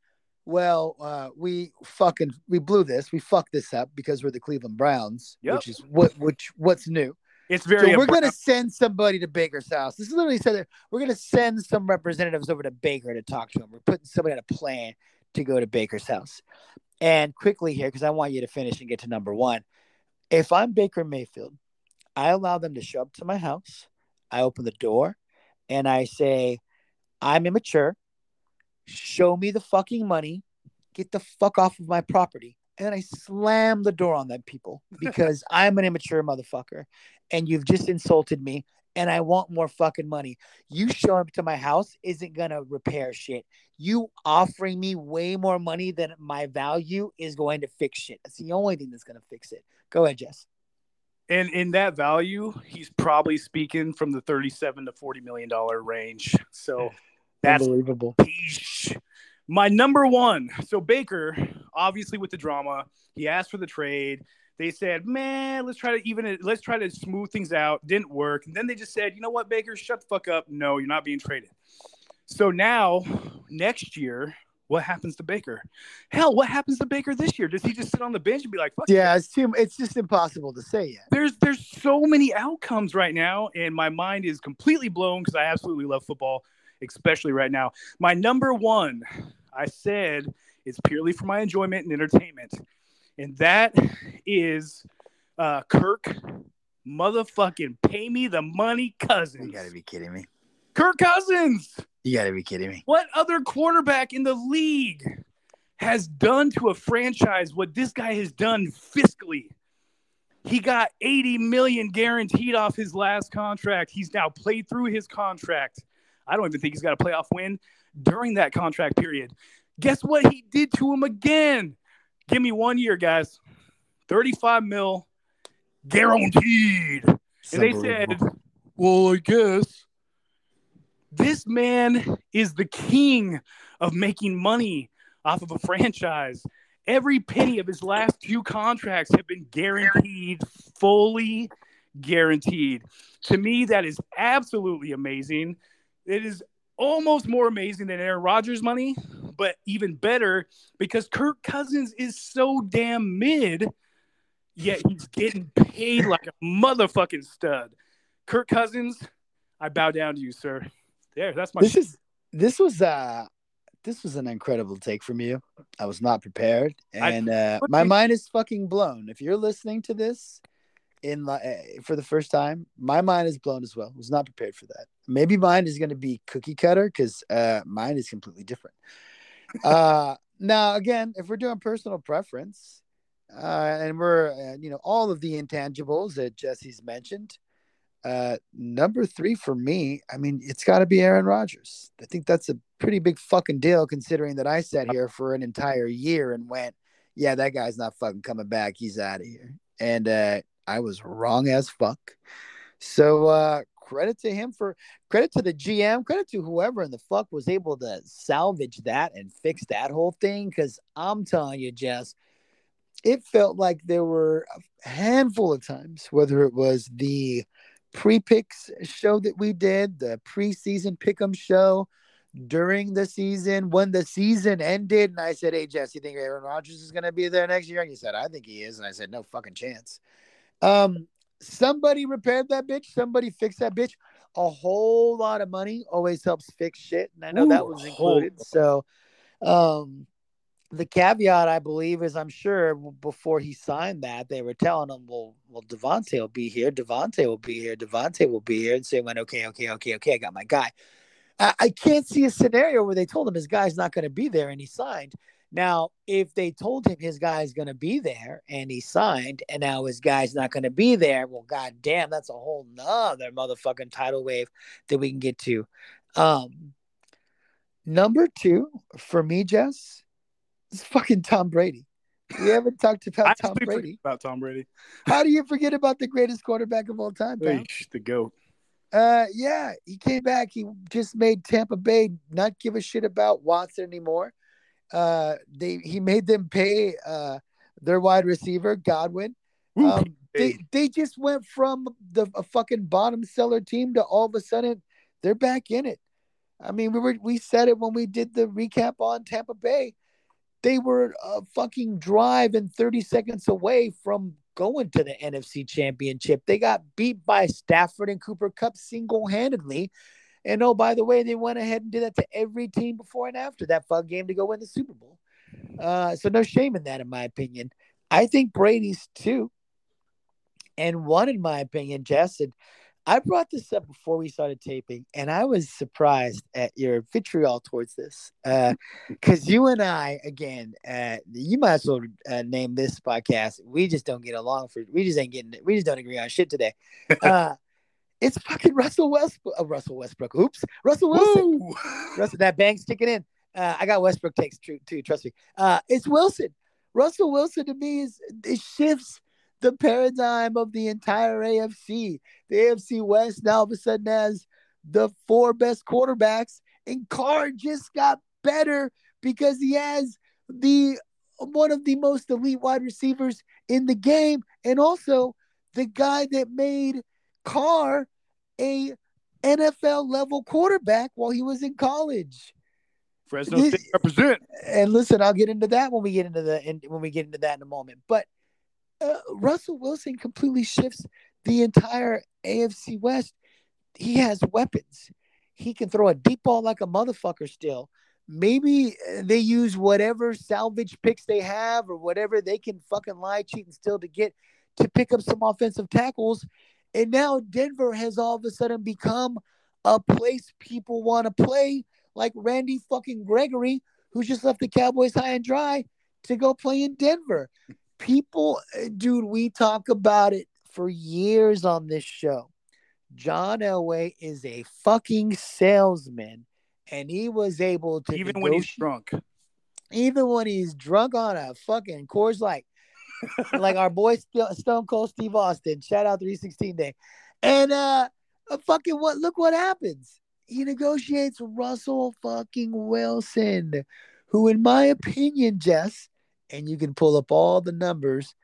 well, uh, we fucking we blew this, we fucked this up because we're the Cleveland Browns, Yep. which is what which what's new. It's very. so we're gonna send somebody to Baker's house. This is literally said that we're gonna send some representatives over to Baker to talk to him. We're putting somebody on a plan to go to Baker's house. And quickly here, because I want you to finish and get to number one. If I'm Baker Mayfield, I allow them to show up to my house. I open the door and I say, I'm immature. Show me the fucking money. Get the fuck off of my property. And then I slam the door on them people because I'm an immature motherfucker and you've just insulted me and I want more fucking money. You showing up to my house isn't gonna repair shit. You offering me way more money than my value is going to fix shit. That's the only thing that's gonna fix it. Go ahead, Jess. and in that value, he's probably speaking from the thirty-seven to forty million dollar range. So that's unbelievable. Peace. My number one. So Baker, obviously with the drama, he asked for the trade. They said, "Man, let's try to even it. Let's try to smooth things out." Didn't work. And then they just said, "You know what, Baker? Shut the fuck up. No, you're not being traded." So now, next year, what happens to Baker? Hell, what happens to Baker this year? Does he just sit on the bench and be like, "Fuck"? Yeah, it's too. It's just impossible to say yet. there's there's so many outcomes right now, and my mind is completely blown because I absolutely love football, especially right now. My number one, I said, it's purely for my enjoyment and entertainment, and that is uh, Kirk, motherfucking pay me the money, Cousins. You gotta be kidding me. Kirk Cousins. You gotta be kidding me. What other quarterback in the league has done to a franchise what this guy has done fiscally? He got 80 million guaranteed off his last contract. He's now played through his contract. I don't even think he's got a playoff win during that contract period. Guess what he did to him again? Give me one year, guys. 35 mil guaranteed. And they said, well, I guess this man is the king of making money off of a franchise. Every penny of his last few contracts have been guaranteed, fully guaranteed. To me, that is absolutely amazing. It is almost more amazing than Aaron Rodgers' money, but even better because Kirk Cousins is so damn mid, yet he's getting paid like a motherfucking stud. Kirk Cousins, I bow down to you, sir. There, that's my This is this was uh this was an incredible take from you. I was not prepared, and uh, my mind is fucking blown. If you're listening to this in uh, for the first time, my mind is blown as well. Was not prepared for that. Maybe mine is going to be cookie cutter because uh, mine is completely different. uh, now, again, if we're doing personal preference, uh, and we're uh, you know all of the intangibles that Jesse's mentioned, uh, number three for me, I mean, it's got to be Aaron Rodgers. I think that's a pretty big fucking deal considering that I sat here for an entire year and went, yeah, that guy's not fucking coming back. He's out of here. And uh, I was wrong as fuck. So uh, credit to him for credit to the GM, credit to whoever in the fuck was able to salvage that and fix that whole thing. Cause I'm telling you, Jess, it felt like there were a handful of times, whether it was the pre-picks show that we did, the preseason pick'em show during the season, when the season ended, and I said, Hey Jess, you think Aaron Rodgers is gonna be there next year? And you said, I think he is. And I said, No fucking chance. Um, somebody repaired that bitch, somebody fixed that bitch. A whole lot of money always helps fix shit. And I know that was included. So um the caveat I believe is I'm sure before he signed that they were telling him, well, well, Davante will be here, Davante will be here, Davante will be here, and so he went, okay, okay, okay, okay, I got my guy. I, I can't see a scenario where they told him his guy's not going to be there and he signed. Now, if they told him his guy's going to be there and he signed, and now his guy's not going to be there, well, goddamn, that's a whole nother motherfucking tidal wave that we can get to. Um, number two for me, Jess, is fucking Tom Brady. We haven't talked about Tom Brady. about Tom Brady. How do you forget about the greatest quarterback of all time? Eesh, the goat. Uh, yeah, he came back. He just made Tampa Bay not give a shit about Watson anymore. Uh, they he made them pay uh their wide receiver Godwin. Um, they they just went from the a fucking bottom seller team to all of a sudden they're back in it. I mean, we were we said it when we did the recap on Tampa Bay. They were a fucking drive and 30 seconds away from going to the NFC Championship. They got beat by Stafford and Cooper Kupp single-handedly. And oh, by the way, they went ahead and did that to every team before and after that fun game to go win the Super Bowl. Uh, so no shame in that, in my opinion. I think Brady's two, and one, in my opinion, Jess. And I brought this up before we started taping, and I was surprised at your vitriol towards this, because you and I, again, uh, you might as well uh, name this podcast. We just don't get along for. We just ain't getting. We just don't agree on shit today. It's fucking Russell Westbrook. Uh, Russell Westbrook. Oops, Russell Wilson. Woo! Russell, that bank's kicking in. Uh, I got Westbrook takes true too. Trust me. Uh, it's Wilson. Russell Wilson to me is it shifts the paradigm of the entire AFC. The AFC West now all of a sudden has the four best quarterbacks, and Carr just got better because he has the one of the most elite wide receivers in the game, and also the guy that made Carr a NFL level quarterback while he was in college. Fresno This- State represent. And listen, I'll get into that when we get into the in, when we get into that in a moment. But uh, Russell Wilson completely shifts the entire AFC West. He has weapons. He can throw a deep ball like a motherfucker still. Maybe they use whatever salvage picks they have or whatever they can fucking lie, cheat, and steal to get to pick up some offensive tackles. And now Denver has all of a sudden become a place people want to play, like Randy fucking Gregory, who just left the Cowboys high and dry to go play in Denver. People, dude, we talk about it for years on this show. John Elway is a fucking salesman, and he was able to Even when he's drunk. even when he's drunk on a fucking Coors Light, like our boy St- Stone Cold Steve Austin. Shout out 316 Day, and uh, fucking what? Look what happens. He negotiates Russell fucking Wilson, who, in my opinion, Jess, and you can pull up all the numbers,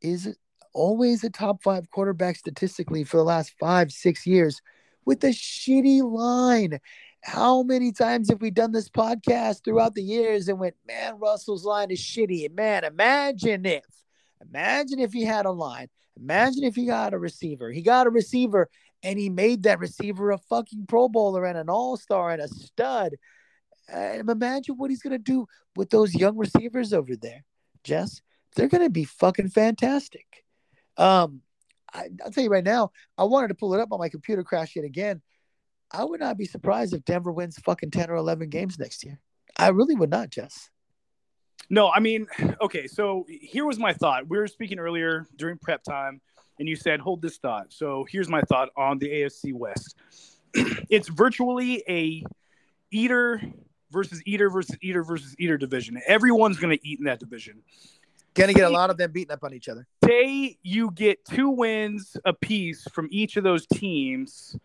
is always a top five quarterback statistically for the last five, six years with a shitty line. How many times have we done this podcast throughout the years and went, man, Russell's line is shitty. And man, imagine if, imagine if he had a line. Imagine if he got a receiver. He got a receiver and he made that receiver a fucking Pro Bowler and an All Star and a stud. And imagine what he's gonna do with those young receivers over there, Jess. They're gonna be fucking fantastic. Um, I, will tell you right now, I wanted to pull it up on my computer, crash yet again. I would not be surprised if Denver wins fucking ten or eleven games next year. I really would not, Jess. No, I mean, okay. So here was my thought. We were speaking earlier during prep time and you said, hold this thought. So here's my thought on the AFC West. it's virtually a eater versus eater versus eater versus eater division. Everyone's going to eat in that division. Going to get a lot of them beating up on each other. Say you get two wins apiece from each of those teams.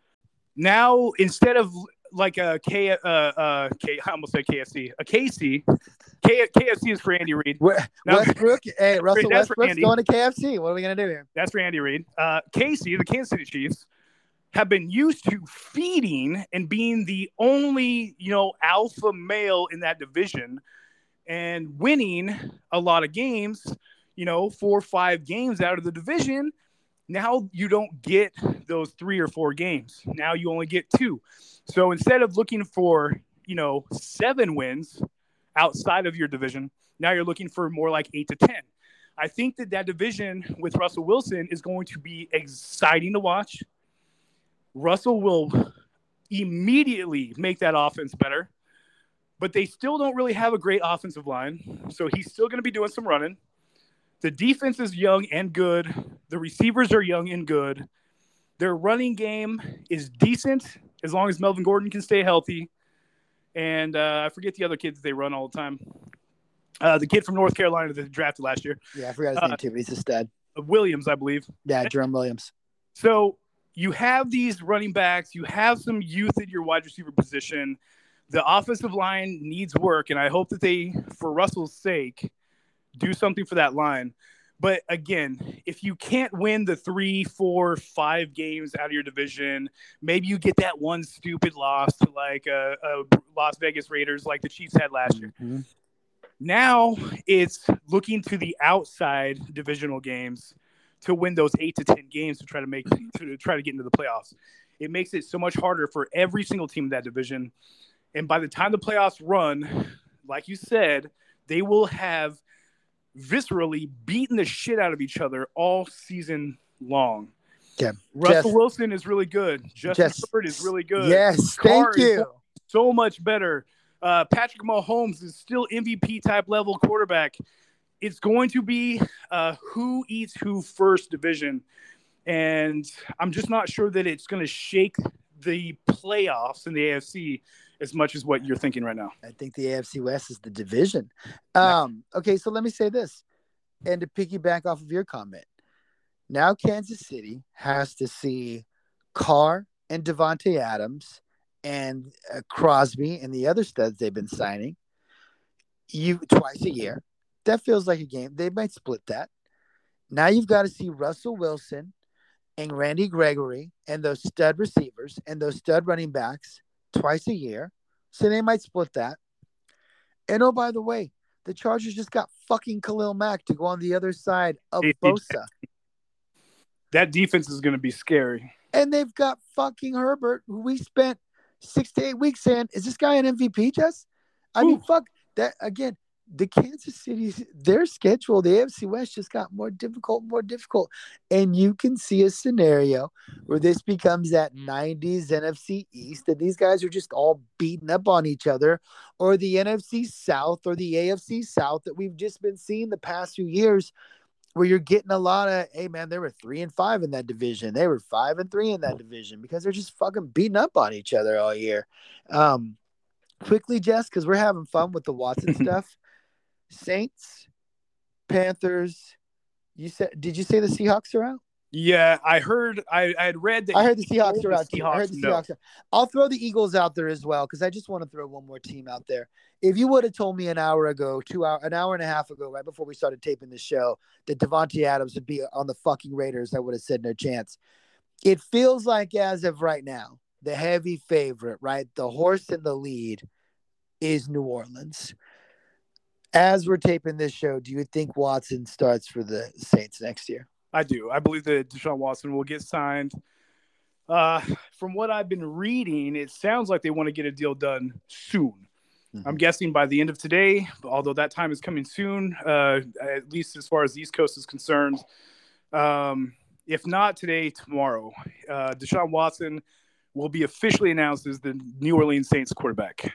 Now, instead of like a K, uh, uh, K, I almost said KFC, a KC. K, KFC is for Andy Reid. Westbrook, hey, Russell Westbrook's going to KFC. What are we gonna do here? That's for Andy Reid. Uh, KC, the Kansas City Chiefs, have been used to feeding and being the only, you know, alpha male in that division, and winning a lot of games. You know, four or five games out of the division. Now you don't get those three or four games. Now you only get two. So instead of looking for, you know, seven wins outside of your division, now you're looking for more like eight to 10. I think that that division with Russell Wilson is going to be exciting to watch. Russell will immediately make that offense better, but they still don't really have a great offensive line. So he's still going to be doing some running. The defense is young and good. The receivers are young and good. Their running game is decent as long as Melvin Gordon can stay healthy. And uh, I forget the other kids they run all the time. Uh, the kid from North Carolina that drafted last year. Yeah, I forgot his uh, name too, but he's a stud. Williams, I believe. Yeah, Jerome Williams. So you have these running backs, you have some youth at your wide receiver position. The offensive line needs work, and I hope that they, for Russell's sake, do something for that line. But again, if you can't win the three, four, five games out of your division, maybe you get that one stupid loss to like a, a Las Vegas Raiders like the Chiefs had last year. Mm-hmm. Now it's looking to the outside divisional games to win those eight to ten games to try to make to try to get into the playoffs. It makes it so much harder for every single team in that division. And by the time the playoffs run, like you said, they will have viscerally beating the shit out of each other all season long. Yeah. Russell Jess, Wilson is really good. Justin Jess, Herbert is really good. Yes, Carr thank you. So much better. Uh, Patrick Mahomes is still MVP type level quarterback. It's going to be uh, who eats who first division. And I'm just not sure that it's going to shake the playoffs in the AFC as much as what you're thinking right now. I think the AFC West is the division. Um, okay, so let me say this, and to piggyback off of your comment, now Kansas City has to see Carr and Davante Adams and uh, Crosby and the other studs they've been signing you twice a year. That feels like a game. They might split that. Now you've got to see Russell Wilson and Randy Gregory and those stud receivers and those stud running backs twice a year. So they might split that. And oh, by the way, the Chargers just got fucking Khalil Mack to go on the other side of Bosa. That defense is going to be scary. And they've got fucking Herbert, who we spent six to eight weeks saying, is this guy an MVP, Jess? I Ooh. mean, fuck that again the Kansas City, their schedule, the AFC West just got more difficult, more difficult. And you can see a scenario where this becomes that 90s NFC East, and these guys are just all beating up on each other, or the NFC South or the AFC South that we've just been seeing the past few years, where you're getting a lot of, hey man, they were three and five in that division. They were five and three in that division because they're just fucking beating up on each other all year. Um, quickly, Jess, because we're having fun with the Watson stuff. Saints, Panthers. You said? Did you say the Seahawks are out? Yeah, I heard. I, I had read that. I heard the Seahawks are out. Seahawks, I heard the Seahawks. No. I'll throw the Eagles out there as well because I just want to throw one more team out there. If you would have told me an hour ago, two hour, an hour and a half ago, right before we started taping the show, that Davante Adams would be on the fucking Raiders, I would have said no chance. It feels like as of right now, the heavy favorite, right? The horse in the lead is New Orleans. As we're taping this show, do you think Watson starts for the Saints next year? I do. I believe that Deshaun Watson will get signed. Uh, from what I've been reading, it sounds like they want to get a deal done soon. Mm-hmm. I'm guessing by the end of today, although that time is coming soon, uh, at least as far as the East Coast is concerned. Um, if not today, tomorrow, uh, Deshaun Watson will be officially announced as the New Orleans Saints quarterback.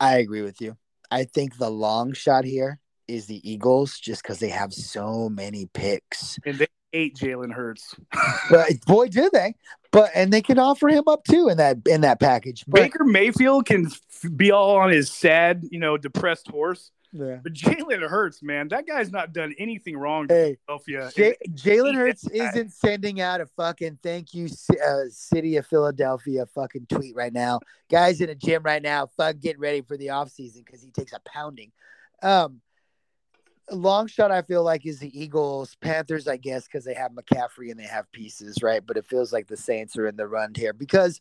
I agree with you. I think the long shot here is the Eagles just because they have so many picks. And they ate Jalen Hurts. But boy, do they! But and they can offer him up too in that in that package. But, Baker Mayfield can f- be all on his sad, you know, depressed horse. Yeah. But Jalen Hurts, man, that guy's not done anything wrong Hey, Philadelphia. J- Jalen Hurts isn't sending out a fucking thank you, uh, city of Philadelphia fucking tweet right now. Guys in a gym right now, fuck, getting ready for the offseason because he takes a pounding. Um, long shot, I feel like, is the Eagles, Panthers, I guess, because they have McCaffrey and they have pieces, right? But it feels like the Saints are in the run here because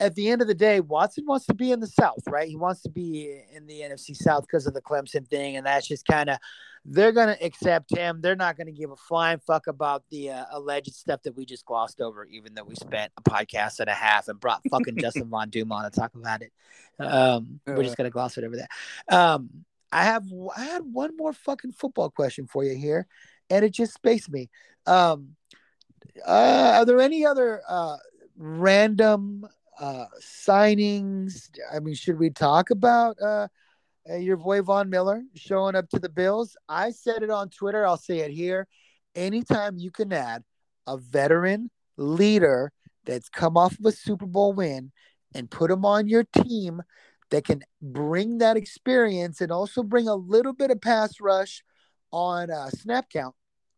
at the end of the day, Watson wants to be in the South, right? He wants to be in the NFC South because of the Clemson thing. And that's just kind of, they're going to accept him. They're not going to give a flying fuck about the uh, alleged stuff that we just glossed over, even though we spent a podcast and a half and brought fucking Justin Von Doom on to talk about it. Um, we're just going to gloss it over that. Um, I have, I had one more fucking football question for you here, and it just spaced me. Um, uh, are there any other uh, random uh, signings? I mean, should we talk about uh, uh, your boy Von Miller showing up to the Bills? I said it on Twitter. I'll say it here. Anytime you can add a veteran leader that's come off of a Super Bowl win and put him on your team that can bring that experience and also bring a little bit of pass rush on uh, snap count,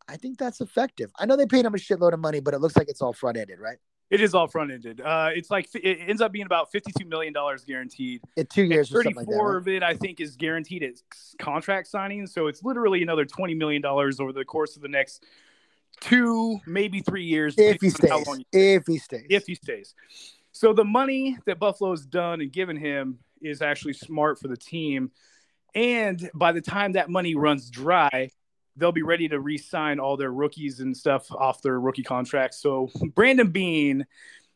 I think that's effective. I know they paid him a shitload of money, but it looks like it's all front ended, right? It is all front ended. Uh, it's like it ends up being about fifty-two million dollars guaranteed. In two years or something like. Right? of it, I think, is guaranteed at contract signing. So it's literally another twenty million dollars over the course of the next two, maybe three years. If he stays, how long if he stays, if he stays. So the money that Buffalo's done and given him is actually smart for the team. And by the time that money runs dry, they'll be ready to re-sign all their rookies and stuff off their rookie contracts. So Brandon Beane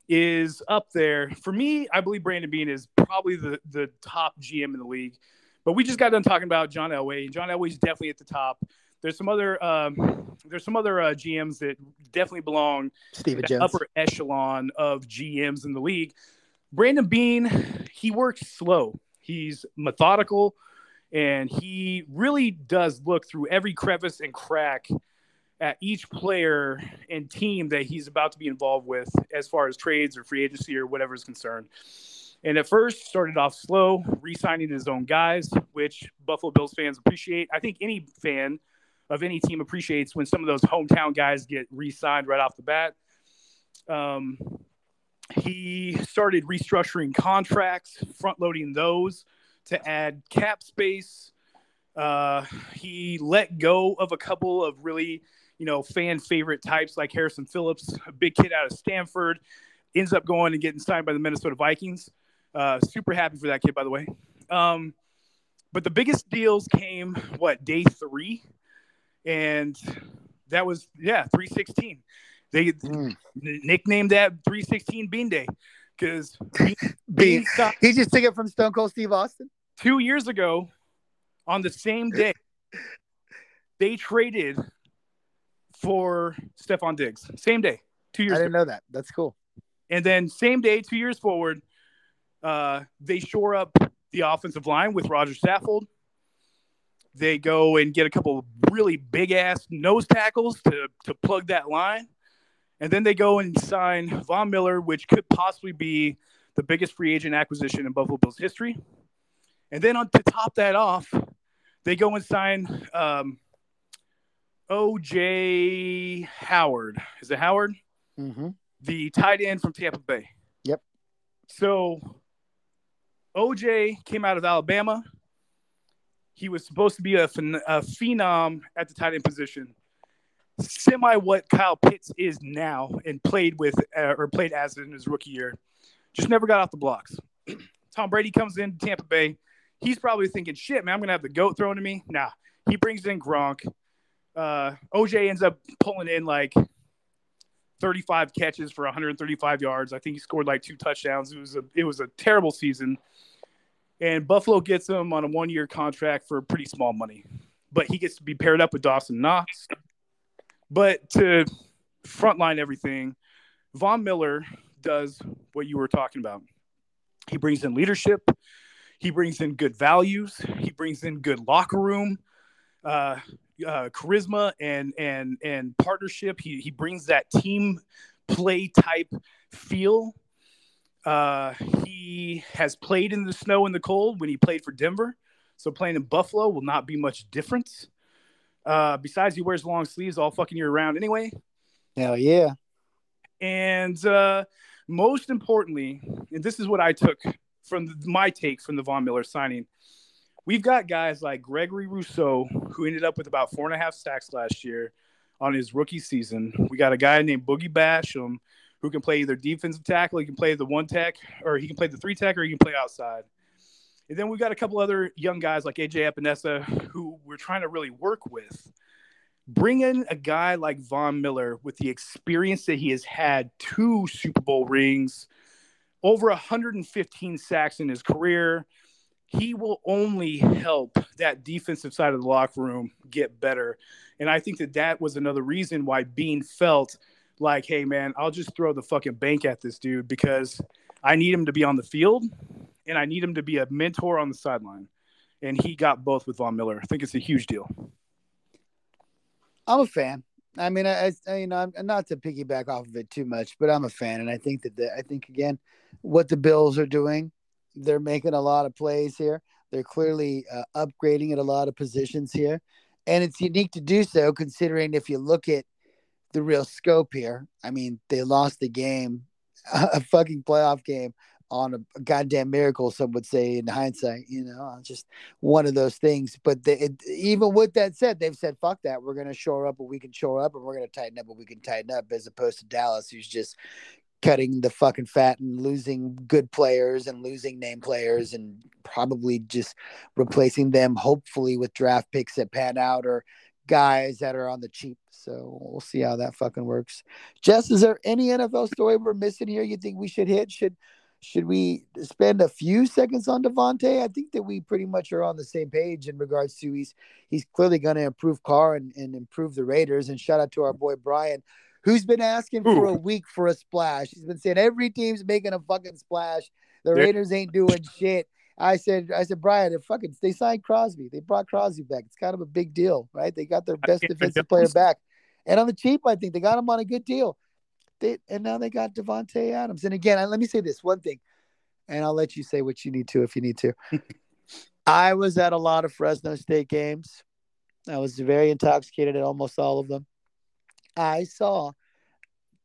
is up there. For me, I believe Brandon Beane is probably the, the top GM in the league. But we just got done talking about John Elway. And John Elway's definitely at the top. There's some other um, there's some other uh, GMs that definitely belong Steven the upper echelon of GMs in the league. Brandon Beane, he works slow. He's methodical, and he really does look through every crevice and crack at each player and team that he's about to be involved with, as far as trades or free agency or whatever is concerned. And at first, started off slow, re-signing his own guys, which Buffalo Bills fans appreciate. I think any fan of any team appreciates when some of those hometown guys get re-signed right off the bat. Um, he started restructuring contracts, front loading those to add cap space. Uh, he let go of a couple of really, you know, fan favorite types like Harrison Phillips, a big kid out of Stanford, ends up going and getting signed by the Minnesota Vikings. Uh, super happy for that kid, by the way. Um, but the biggest deals came what day three, and that was yeah, three sixteen. They Mm. nicknamed that 316 Beane Day because. He just took it from Stone Cold Steve Austin. two years ago on the same day they traded for Stefon Diggs. Same day, two years. I didn't ago. know that. That's cool. And then same day, two years forward, uh, they shore up the offensive line with Roger Saffold. They go and get a couple of really big ass nose tackles to, to plug that line. And then they go and sign Von Miller, which could possibly be the biggest free agent acquisition in Buffalo Bills history. And then on to top that off, they go and sign um, OJ Howard. Is it Howard? Mm-hmm. the tight end from Tampa Bay. Yep. So OJ came out of Alabama. He was supposed to be a, phen- a phenom at the tight end position, semi what Kyle Pitts is now, and played with uh, or played as in his rookie year. just never got off the blocks. Tom Brady comes in Tampa Bay. He's probably thinking, shit, man, I'm going to have the GOAT thrown to me. Nah, he brings in Gronk. Uh, OJ ends up pulling in like 35 catches for 135 yards. I think he scored like two touchdowns. It was a it was a terrible season. And Buffalo gets him on a one year contract for pretty small money. But he gets to be paired up with Dawson Knox. But to frontline everything, Von Miller does what you were talking about. He brings in leadership. He brings in good values. He brings in good locker room, uh, uh, charisma, and and and partnership. He he brings that team play type feel. Uh, he has played in the snow and the cold when he played for Denver, so playing in Buffalo will not be much difference. Uh, besides, he wears long sleeves all fucking year round anyway. Hell yeah. And uh, most importantly, and this is what I took from the, my take from the Von Miller signing, we've got guys like Gregory Rousseau, who ended up with about four and a half sacks last year on his rookie season. We got a guy named Boogie Basham, who can play either defensive tackle, he can play the one tech, or he can play the three tech, or he can play outside. And then we've got a couple other young guys like AJ Epenesa, who we're trying to really work with bring in a guy like Von Miller with the experience that he has had two Super Bowl rings, over 115 sacks in his career. He will only help that defensive side of the locker room get better. And I think that that was another reason why Beane felt like, hey, man, I'll just throw the fucking bank at this dude because I need him to be on the field and I need him to be a mentor on the sideline. And he got both with Von Miller. I think it's a huge deal. I'm a fan. I mean, I, I you know, I'm not to piggyback off of it too much, but I'm a fan, and I think that the, I think again, what the Bills are doing, they're making a lot of plays here. They're clearly uh, upgrading at a lot of positions here, and it's unique to do so considering if you look at the real scope here. I mean, they lost the game, a fucking playoff game on a, goddamn miracle, some would say in hindsight, you know, uh, just one of those things. But they, it, even with that said, they've said, fuck that. We're going to shore up what we can shore up and we're going to tighten up what we can tighten up, as opposed to Dallas, who's just cutting the fucking fat and losing good players and losing name players and probably just replacing them, hopefully, with draft picks that pan out or guys that are on the cheap. So we'll see how that fucking works. Jess, is there any NFL story we're missing here you think we should hit? Should should we spend a few seconds on Davante? I think that we pretty much are on the same page in regards to he's he's clearly going to improve Carr and, and improve the Raiders. And shout out to our boy Brian, who's been asking Ooh. for a week for a splash. He's been saying every team's making a fucking splash. The Raiders ain't doing shit. I said, I said, Brian, they fucking they signed Crosby. They brought Crosby back. It's kind of a big deal, right? They got their best defensive player back, and on the cheap, I think they got him on a good deal. They, and now they got Davante Adams. And again, let me say this one thing, and I'll let you say what you need to if you need to. I was at a lot of Fresno State games. I was very intoxicated at almost all of them. I saw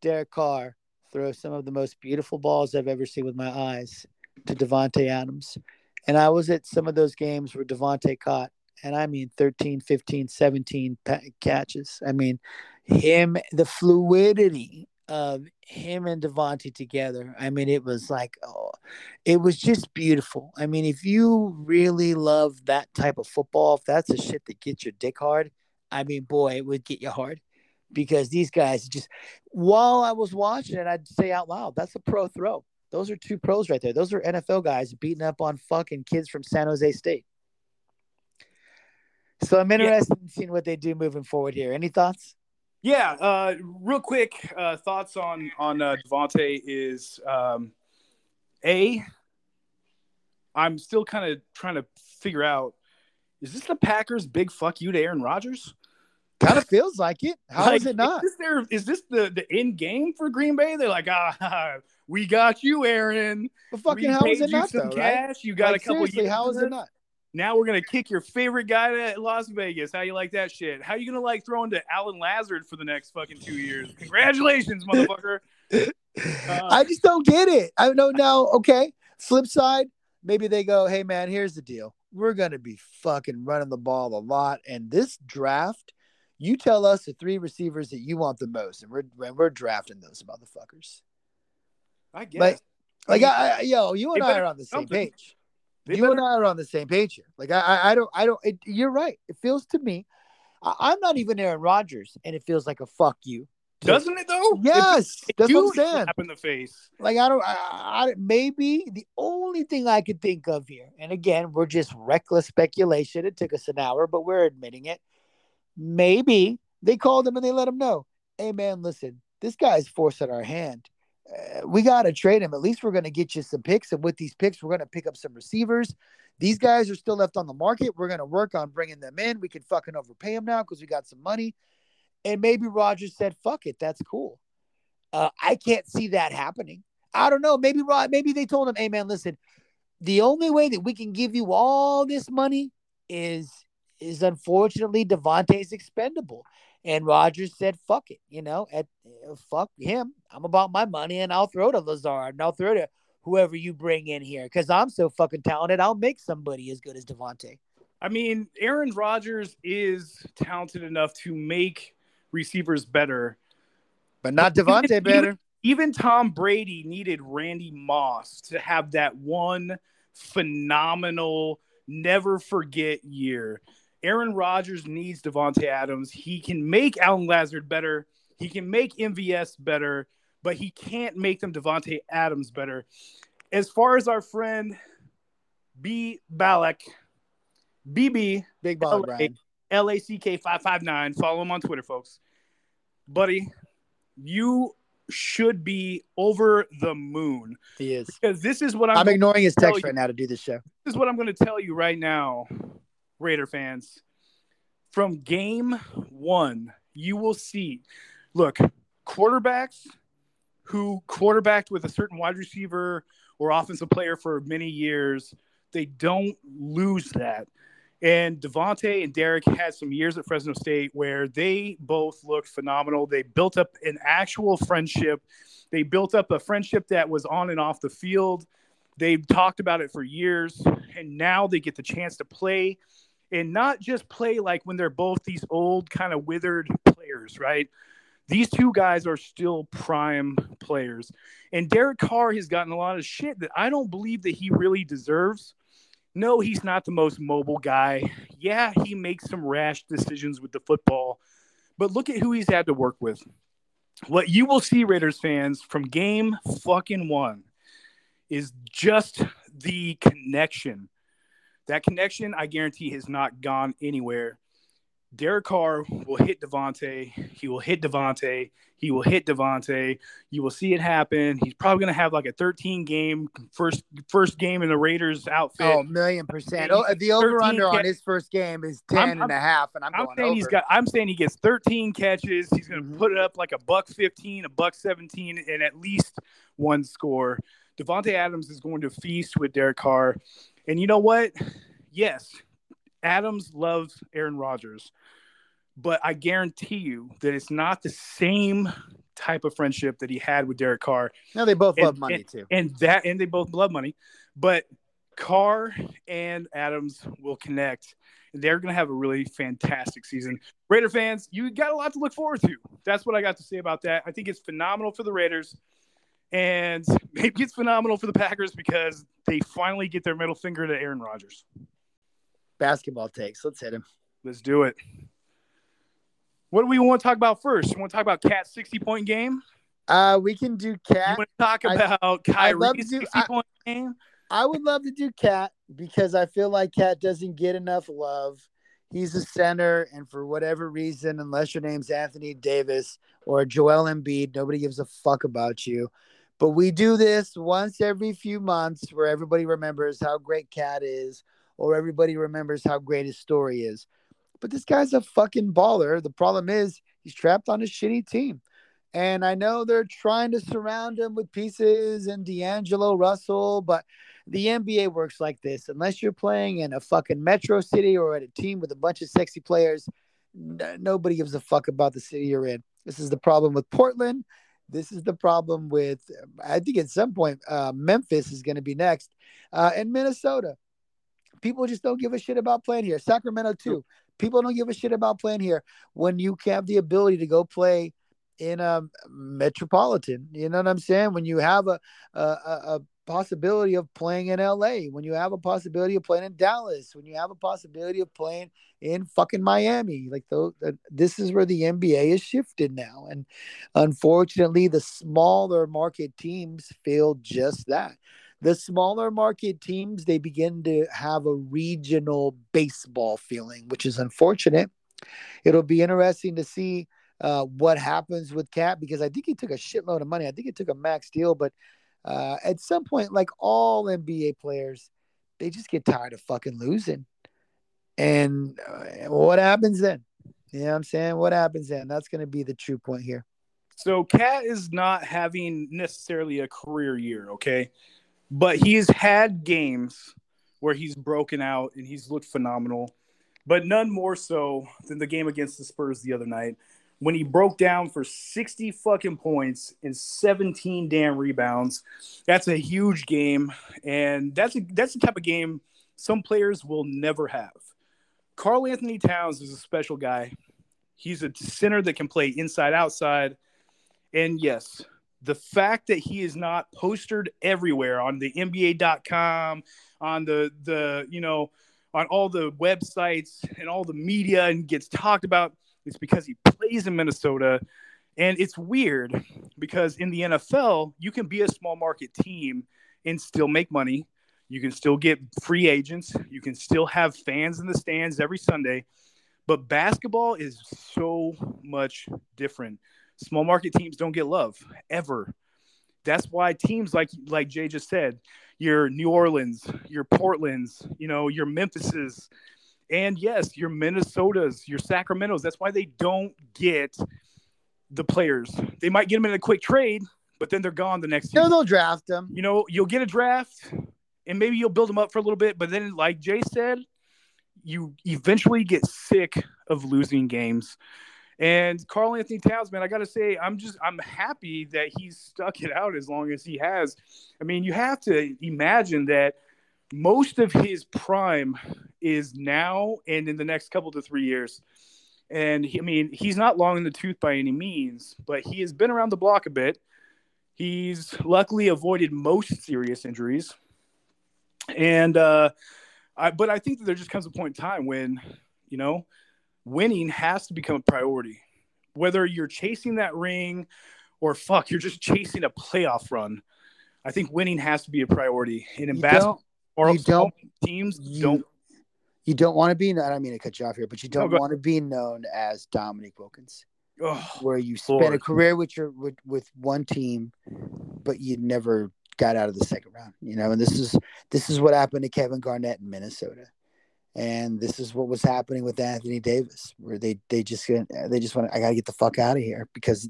Derek Carr throw some of the most beautiful balls I've ever seen with my eyes to Davante Adams. And I was at some of those games where Davante caught, and I mean 13, 15, 17 catches. I mean, him, the fluidity of him and Davante together. I mean, it was like, oh, it was just beautiful. I mean, if you really love that type of football, if that's the shit that gets your dick hard, I mean, boy, it would get you hard because these guys just, while I was watching it, I'd say out loud, that's a pro throw. Those are two pros right there. Those are NFL guys beating up on fucking kids from San Jose State. So I'm interested yeah. in seeing what they do moving forward here. Any thoughts? Yeah, uh, real quick uh, thoughts on on uh, Davante is um, a. I'm still kind of trying to figure out is this the Packers' big fuck you to Aaron Rodgers? Kind of feels like it. How like, is it not? Is this, their, is this the the end game for Green Bay? They're like, ah, we got you, Aaron. But fucking we how is it not? Though, cash. Right? You got like, a couple. Years how is it not? Now we're gonna kick your favorite guy to Las Vegas. How you like that shit? How you gonna like throwing to Allen Lazard for the next fucking two years? Congratulations, motherfucker. Uh, I just don't get it. I don't know. Okay. Flip side, maybe they go, hey man, here's the deal. We're gonna be fucking running the ball a lot, and this draft, you tell us the three receivers that you want the most, and we're we're drafting those motherfuckers. I guess. But Like I, I yo, you and I are on the same something. page. They you and I are on the same page here. Like I, I, I don't, I don't. It, you're right. It feels to me, I, I'm not even Aaron Rodgers, and it feels like a fuck you. doesn't it though? Yes, It- that's what I'm saying. slap in the face. Like I don't, I, I, maybe the only thing I could think of here, and again, we're just reckless speculation. It took us an hour, but we're admitting it. Maybe they called him and they let him know, "Hey man, listen, this guy's forcing our hand. We got to trade him. At least we're going to get you some picks, and with these picks, we're going to pick up some receivers. These guys are still left on the market. We're going to work on bringing them in. We can fucking overpay them now because we got some money." And maybe Rodgers said, "Fuck it, that's cool." Uh, I can't see that happening. I don't know. Maybe. Maybe they told him, "Hey, man, listen. The only way that we can give you all this money is is unfortunately Davante's expendable." And Rodgers said, "Fuck it, you know, at uh, fuck him. I'm about my money, and I'll throw to Lazard, and I'll throw to whoever you bring in here, because I'm so fucking talented. I'll make somebody as good as Davante." I mean, Aaron Rodgers is talented enough to make receivers better. But not Davante even- better. Even Tom Brady needed Randy Moss to have that one phenomenal, never forget year. Aaron Rodgers needs Davante Adams. He can make Allen Lazard better. He can make MVS better, but he can't make them Davante Adams better. As far as our friend B Balak, BB Big baller, LA. Brian. L A C K five five nine. Follow him on Twitter, folks. Buddy, you should be over the moon He is. because this is what I'm. I'm ignoring his text you. right now to do this show. this is what I'm going to tell you right now, Raider fans. From game one, you will see. Look, quarterbacks who quarterbacked with a certain wide receiver or offensive player for many years, they don't lose that. And Davante and Derek had some years at Fresno State where they both looked phenomenal. They built up an actual friendship. They built up a friendship that was on and off the field. They've talked about it for years, and now they get the chance to play and not just play like when they're both these old, kind of withered players, right? These two guys are still prime players. And Derek Carr has gotten a lot of shit that I don't believe that he really deserves. No, he's not the most mobile guy. Yeah, he makes some rash decisions with the football, but look at who he's had to work with. What you will see, Raiders fans, from game fucking one is just the connection. That connection, I guarantee, has not gone anywhere. Derek Carr will hit Davante. He will hit Davante. He will hit Davante. You will see it happen. He's probably going to have like a 13 game first first game in the Raiders outfit. Oh, million percent. Oh, the over under 13 on his first game is I'm- 10 and a half, and I'm, I'm going saying over. he's got. I'm saying he gets 13 catches. He's going to Mhm. put it up like a buck 15, a buck 17, and at least one score. Davante Adams is going to feast with Derek Carr, and you know what? Yes, Adams loves Aaron Rodgers, but I guarantee you that it's not the same type of friendship that he had with Derek Carr. No, they both and- love money too. and that and they both love money. But carr and adams will connect and they're going to have a really fantastic season. Raider fans you got a lot to look forward to. That's what i got to say about that. I think it's phenomenal for the raiders and maybe it's phenomenal for the packers because they finally get their middle finger to aaron rodgers Basketball takes. Let's hit him. let's do it what do we want to talk about first? You want to talk about KAT's 60 point game? Uh, we can do You KAT. want to talk I- about to Kyrie's do- 60 I- point game? I would love to do KAT because I feel like KAT doesn't get enough love. He's a center, and for whatever reason, unless your name's Anthony Davis or Joel Embiid, nobody gives a fuck about you. But we do this once every few months where everybody remembers how great KAT is, or everybody remembers how great his story is. But this guy's a fucking baller. The problem is he's trapped on a shitty team. And I know they're trying to surround him with pieces and D'Angelo Russell, but the NBA works like this. Unless you're playing in a fucking metro city or at a team with a bunch of sexy players, n- nobody gives a fuck about the city you're in. This is the problem with Portland. This is the problem with, I think at some point, uh, Memphis is going to be next, uh, and Minnesota. People just don't give a shit about playing here. Sacramento, too. People don't give a shit about playing here when you have the ability to go play in a metropolitan. You know what I'm saying? When you have a, a, a, a possibility of playing in LA, when you have a possibility of playing in Dallas, when you have a possibility of playing in fucking Miami. Like uh, this is where the NBA is shifted now, and unfortunately, the smaller market teams feel just that. The smaller market teams they begin to have a regional baseball feeling, which is unfortunate. It'll be interesting to see uh, what happens with KAT because I think he took a shitload of money. I think he took a max deal, but uh, at some point, like all NBA players, they just get tired of fucking losing. And uh, what happens then? You know what I'm saying? What happens then? That's going to be the true point here. So KAT is not having necessarily a career year, okay? But he's had games where he's broken out and he's looked phenomenal, but none more so than the game against the Spurs the other night when he broke down for 60 fucking points and 17 damn rebounds. That's a huge game, and that's a, that's the type of game some players will never have. Karl-Anthony Towns is a special guy. He's a center that can play inside outside. And yes, the fact that he is not postered everywhere on the NBA.com, on the the you know, on all the websites and all the media and gets talked about it's because he plays in Minnesota. And it's weird because in the NFL, you can be a small market team and still make money. You can still get free agents. You can still have fans in the stands every Sunday. But basketball is so much different. Small market teams don't get love ever. That's why teams like like Jay just said, your New Orleans, your Portland's, you know, your Memphis's, and yes, your Minnesotas, your Sacramento's. That's why they don't get the players. They might get them in a quick trade, but then they're gone the next year. No, they'll draft them. You know, you'll get a draft, and maybe you'll build them up for a little bit, but then, like Jay said, you eventually get sick of losing games. And Karl-Anthony Towns, man, I gotta say, I'm just I'm happy that he's stuck it out as long as he has. I mean, you have to imagine that most of his prime is now and in the next couple to three years. And he, I mean, he's not long in the tooth by any means, but he has been around the block a bit. He's luckily avoided most serious injuries. And, uh, I, but I think that there just comes a point in time when, you know, winning has to become a priority. Whether you're chasing that ring or fuck, you're just chasing a playoff run. I think winning has to be a priority. And in you basketball, or you don't teams you, don't you don't want to be I don't mean to cut you off here, but you don't no, want to be known as Dominique Wilkins. Oh, where you spent Lord. a career with your with, with one team, but you never got out of the second round. You know, and this is this is what happened to Kevin Garnett in Minnesota. And this is what was happening with Anthony Davis, where they they just they just want I got to get the fuck out of here because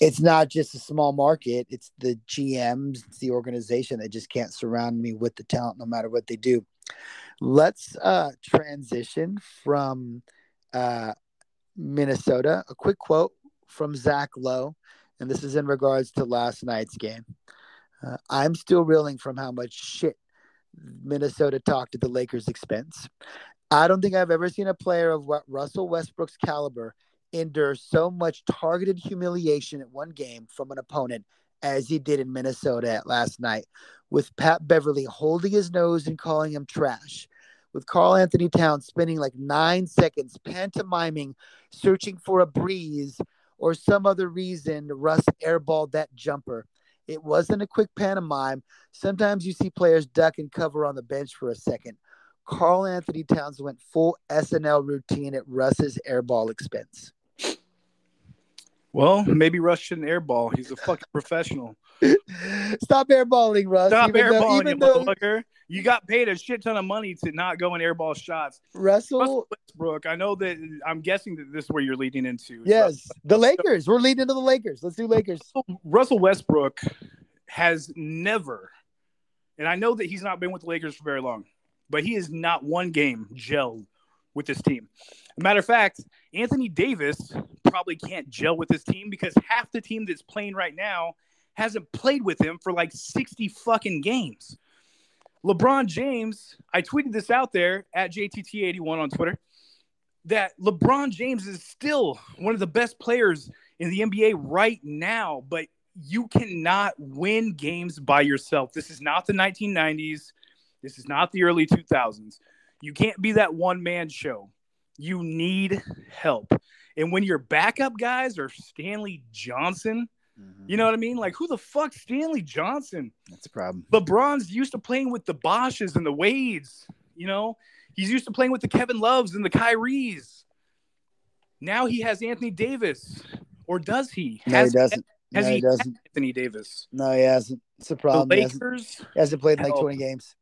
it's not just a small market; it's the GMs, it's the organization that just can't surround me with the talent, no matter what they do. Let's uh, transition from uh, Minnesota. A quick quote from Zach Lowe, and this is in regards to last night's game. Uh, I'm still reeling from how much shit Minnesota talked at the Lakers' expense. I don't think I've ever seen a player of what Russell Westbrook's caliber endure so much targeted humiliation at one game from an opponent as he did in Minnesota last night, with Pat Beverley holding his nose and calling him trash, with Karl-Anthony Towns spending like nine seconds pantomiming, searching for a breeze or some other reason Russ airballed that jumper. It wasn't a quick pantomime. Sometimes you see players duck and cover on the bench for a second. Karl-Anthony Towns went full SNL routine at Russ's airball expense. Well, maybe Russ shouldn't airball. He's a fucking professional. Stop airballing, Russ. Stop even airballing, though, even though, motherfucker. You got paid a shit ton of money to not go and airball shots. Russell, Russell Westbrook. I know that. I'm guessing that this is where you're leading into. Yes, the Lakers. We're leading into the Lakers. Let's do Lakers. Russell Westbrook has never, and I know that he's not been with the Lakers for very long, but he is not one game gelled with this team. matter of fact, Anthony Davis probably can't gel with this team because half the team that's playing right now hasn't played with him for like 60 fucking games. LeBron James, I tweeted this out there at JTT81 on Twitter that LeBron James is still one of the best players in the NBA right now, but you cannot win games by yourself. This is not the 1990s. This is not the early 2000s. You can't be that one man show. You need help. And when your backup guys are Stanley Johnson, Mm-hmm. you know what I mean? Like, who the fuck Stanley Johnson? That's a problem. LeBron's used to playing with the Boshes and the Wades. You know, he's used to playing with the Kevin Loves and the Kyries. Now he has Anthony Davis, or does he? No, has, he doesn't. Has no, he, he doesn't. Anthony Davis? No, he hasn't. It's a The problem. He hasn't, Lakers, he hasn't played in like 20 games.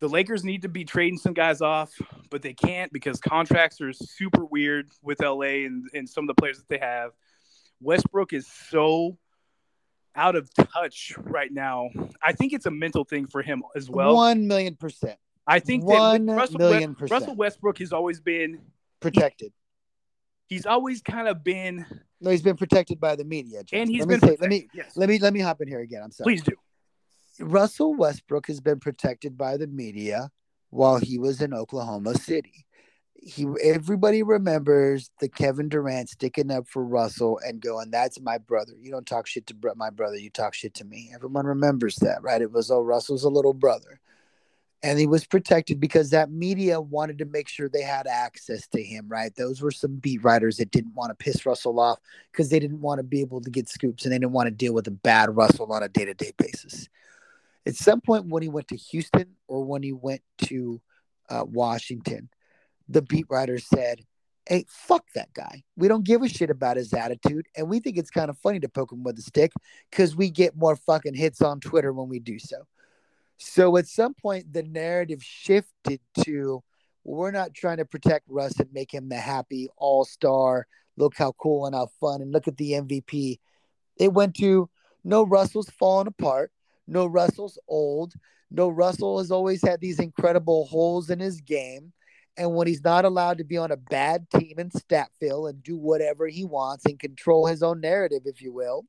the Lakers need to be trading some guys off, but they can't because contracts are super weird with LA and, and some of the players that they have. Westbrook is so out of touch right now. I think it's a mental thing for him as well. One million percent I think that one Russell, million West- percent. Russell Westbrook has always been protected. he's always kind of been No, he's been protected by the media. Jason. and he's let me been say, let me yes. let me let me hop in here again. I'm sorry. please do. Russell Westbrook has been protected by the media while he was in Oklahoma City. He everybody remembers the Kevin Durant sticking up for Russell and going, "That's my brother. You don't talk shit to my brother. You talk shit to me." Everyone remembers that, right? It was, "Oh, Russell's a little brother." And he was protected because that media wanted to make sure they had access to him, right? Those were some beat writers that didn't want to piss Russell off because they didn't want to be able to get scoops and they didn't want to deal with a bad Russell on a day to day basis at some point when he went to Houston or when he went to uh, Washington, the beat writer said, Hey, fuck that guy. We don't give a shit about his attitude. And we think it's kind of funny to poke him with a stick because we get more fucking hits on Twitter when we do so. So at some point, the narrative shifted to we're not trying to protect Russ and make him the happy all star. Look how cool and how fun, and look at the MVP. It went to no, Russell's falling apart. No, Russell's old. No, Russell has always had these incredible holes in his game. And when he's not allowed to be on a bad team in Statville and do whatever he wants and control his own narrative, if you will,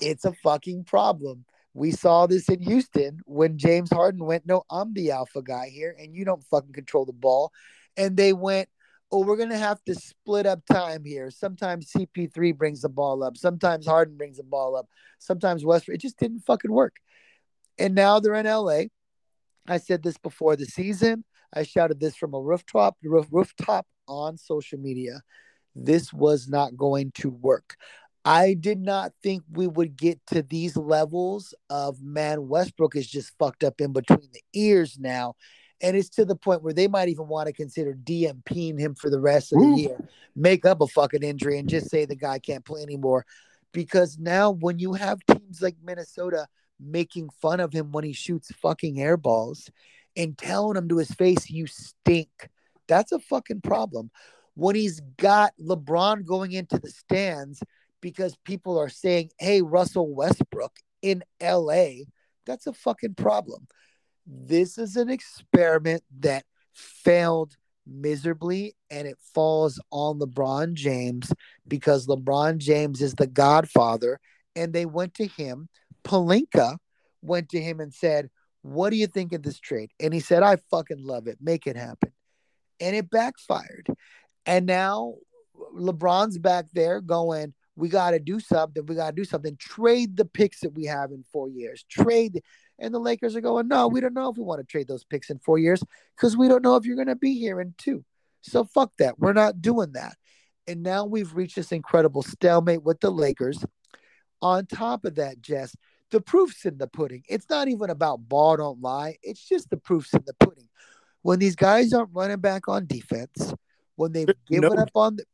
it's a fucking problem. We saw this in Houston when James Harden went, No, I'm the alpha guy here, and you don't fucking control the ball. And they went, Oh, we're going to have to split up time here. Sometimes CP3 brings the ball up, sometimes Harden brings the ball up, sometimes Westbrook. It just didn't fucking work. And now they're in LA. I said this before the season. I shouted this from a rooftop roof, rooftop on social media. This was not going to work. I did not think we would get to these levels of man Westbrook is just fucked up in between the ears now. And it's to the point where they might even want to consider DNPing him for the rest of the year, make up a fucking injury and just say the guy can't play anymore. Because now when you have teams like Minnesota making fun of him when he shoots fucking air balls and telling him to his face, you stink. That's a fucking problem. When he's got LeBron going into the stands because people are saying, hey, Russell Westbrook in LA, that's a fucking problem. This is an experiment that failed miserably and it falls on LeBron James because LeBron James is the godfather and they went to him. Pelinka went to him and said, What do you think of this trade? And he said, I fucking love it. Make it happen. And it backfired. And now LeBron's back there going, We got to do something. We got to do something. Trade the picks that we have in four years. Trade. And the Lakers are going, No, we don't know if we want to trade those picks in four years because we don't know if you're going to be here in two. So fuck that. We're not doing that. And now we've reached this incredible stalemate with the Lakers. On top of that, Jess, the proof's in the pudding. It's not even about ball don't lie. It's just the proof's in the pudding. When these guys aren't running back on defense, when they've given No. up on the,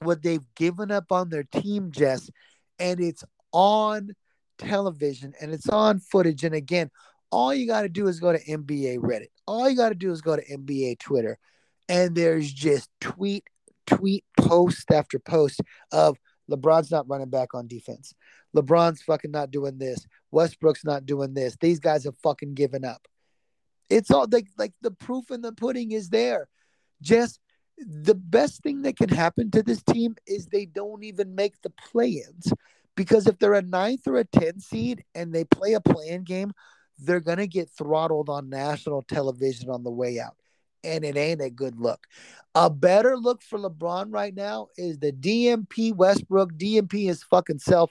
when they've given up on their team, Jess, and it's on television and it's on footage. And again, all you got to do is go to NBA Reddit. All you got to do is go to NBA Twitter, and there's just tweet, tweet, post after post of LeBron's not running back on defense. LeBron's fucking not doing this. Westbrook's not doing this. These guys have fucking given up. It's all like like the proof in the pudding is there. Just the best thing that can happen to this team is they don't even make the play-ins. Because if they're a ninth or a 10 seed and they play a play-in game, they're gonna get throttled on national television on the way out. And it ain't a good look. A better look for LeBron right now is the DNP Westbrook, DNP his fucking self,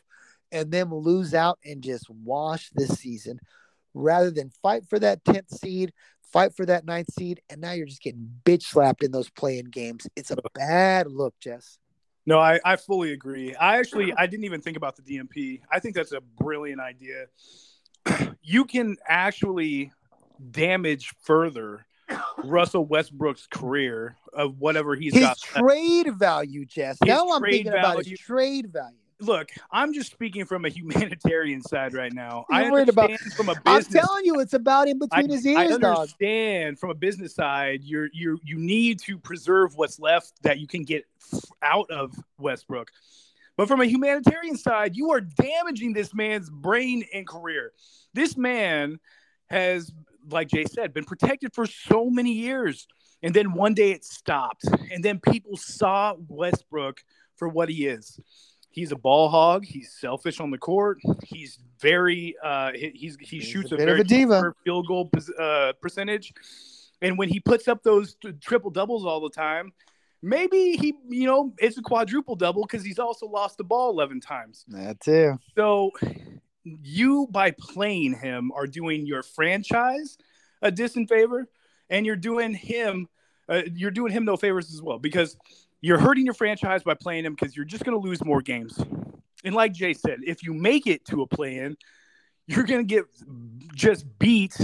and them lose out and just wash this season rather than fight for that 10th seed, fight for that ninth seed, and now you're just getting bitch slapped in those playing games. It's a bad look, Jess. No, I, I fully agree. I actually I didn't even think about the DNP. I think that's a brilliant idea. you can actually damage further Russell Westbrook's career of whatever he's His got. trade value, Jess. His now I'm thinking about his trade value. Look, I'm just speaking from a humanitarian side right now. You're I worried about- understand from a I'm telling you, it's about in I, between his I ears, dog. understand from a business side, you're you you need to preserve what's left that you can get out of Westbrook. But from a humanitarian side, you are damaging this man's brain and career. This man has, like Jay said, been protected for so many years. And then one day it stopped. And then people saw Westbrook for what he is. He's a ball hog. He's selfish on the court. He's very uh he, he's he He's shoots a a, very a diva. poor field goal uh, percentage. And when he puts up those t- triple doubles all the time, maybe he, you know, it's a quadruple double because he's also lost the ball 11 times. That too. So you, by playing him, are doing your franchise a distant favor, and you're doing him, uh, you're doing him no favors as well because you're hurting your franchise by playing him because you're just going to lose more games. And like Jay said, if you make it to a play-in, you're going to get just beat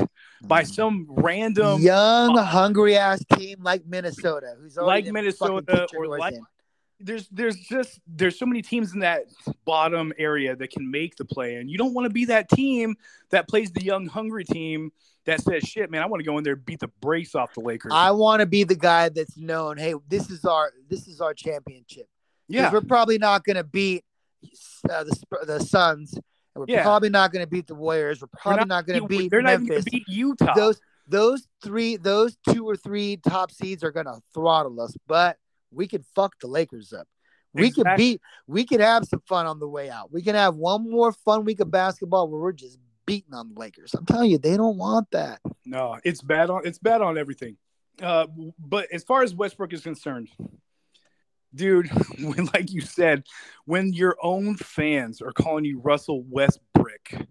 by mm. some random young, uh, hungry ass team like Minnesota, who's Like Minnesota fucking kicked your or like- in. There's there's just there's so many teams in that bottom area that can make the play and you don't want to be that team that plays the young hungry team that says shit man i want to go in there and beat the brakes off the lakers I want to be the guy that's known. Hey, this is our this is our championship yeah we're probably not going to beat uh, the the Suns, and we're Yeah. probably not going to beat the Warriors. We're probably not, going to beat they're not even Memphis. gonna beat utah those those three those two or three top seeds are going to throttle us, but we could fuck the Lakers up. We could beat. We could have some fun on the way out. We can have one more fun week of basketball where we're just beating on the Lakers. I'm telling you, they don't want that. no it's bad on it's bad on everything uh but as far as westbrook is concerned dude when like you said when your own fans are calling you russell westbrook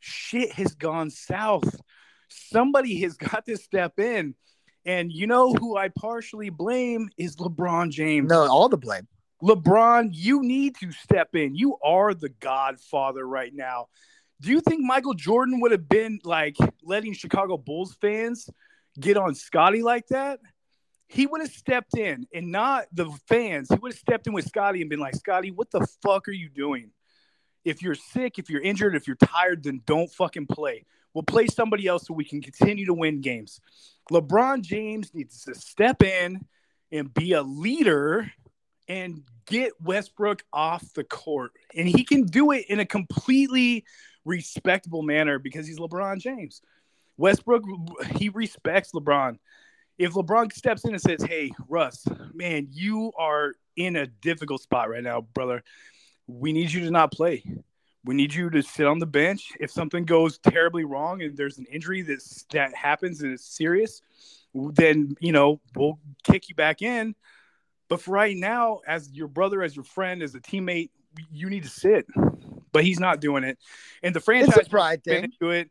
shit has gone south. Somebody has got to step in. And you know who I partially blame is LeBron James. No, all the blame. LeBron, you need to step in. You are the godfather right now. Do you think Michael Jordan would have been like letting Chicago Bulls fans get on Scottie like that? He would have stepped in and not the fans. He would have stepped in with Scottie and been like, Scottie, what the fuck are you doing? If you're sick, if you're injured, if you're tired, then don't fucking play. We'll play somebody else so we can continue to win games. LeBron James needs to step in and be a leader and get Westbrook off the court. And he can do it in a completely respectable manner because he's LeBron James. Westbrook, he respects LeBron. If LeBron steps in and says, Hey, Russ, man, you are in a difficult spot right now, brother. We need you to not play. We need you to sit on the bench. If something goes terribly wrong and there's an injury that's, that happens and it's serious, then, you know, we'll kick you back in. But for right now, as your brother, as your friend, as a teammate, you need to sit. But he's not doing it, and the franchise It's a pride thing. into it.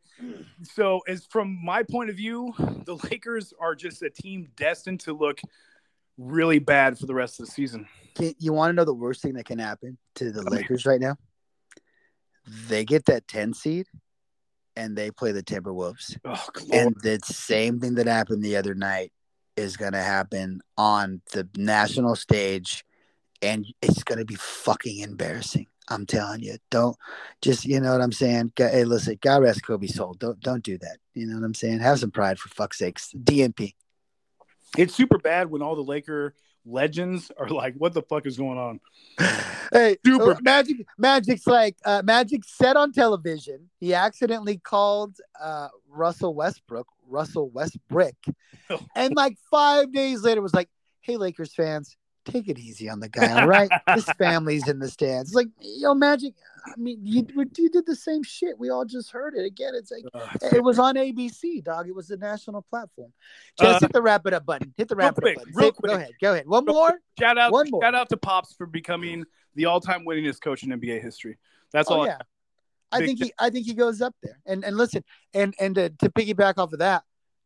So, as from my point of view, the Lakers are just a team destined to look really bad for the rest of the season. Can, you want to know the worst thing that can happen to the Lakers right now? They get that 10 seed and they play the Timberwolves. Oh, And the same thing that happened the other night is going to happen on the national stage. And it's going to be fucking embarrassing. I'm telling you. Don't just, you know what I'm saying? Hey, listen, God rest Kobe soul. Don't, don't do that. You know what I'm saying? Have some pride for fuck's sakes. DNP. it's super bad when all the Laker legends are like, "What the fuck is going on?" Hey, Super. uh, Magic. Magic's like uh, Magic said on television. He accidentally called uh, Russell Westbrook Russell Westbrook, and like five days later was like, "Hey, Lakers fans, take it easy on the guy. All right, his family's in the stands." It's like, yo, Magic. I mean, you you did the same shit. We all just heard it again. It's like it was on ABC, dog. It was the national platform. Just Uh, hit the wrap it up button. Hit the wrap it up button. real quick. Go ahead. Go ahead. One Real more. Shout out, One more. shout out to Pops for becoming the all-time winningest coach in NBA history. That's Oh all. yeah, I Big think he I think he goes up there. And and listen, and and to, to piggyback off of that,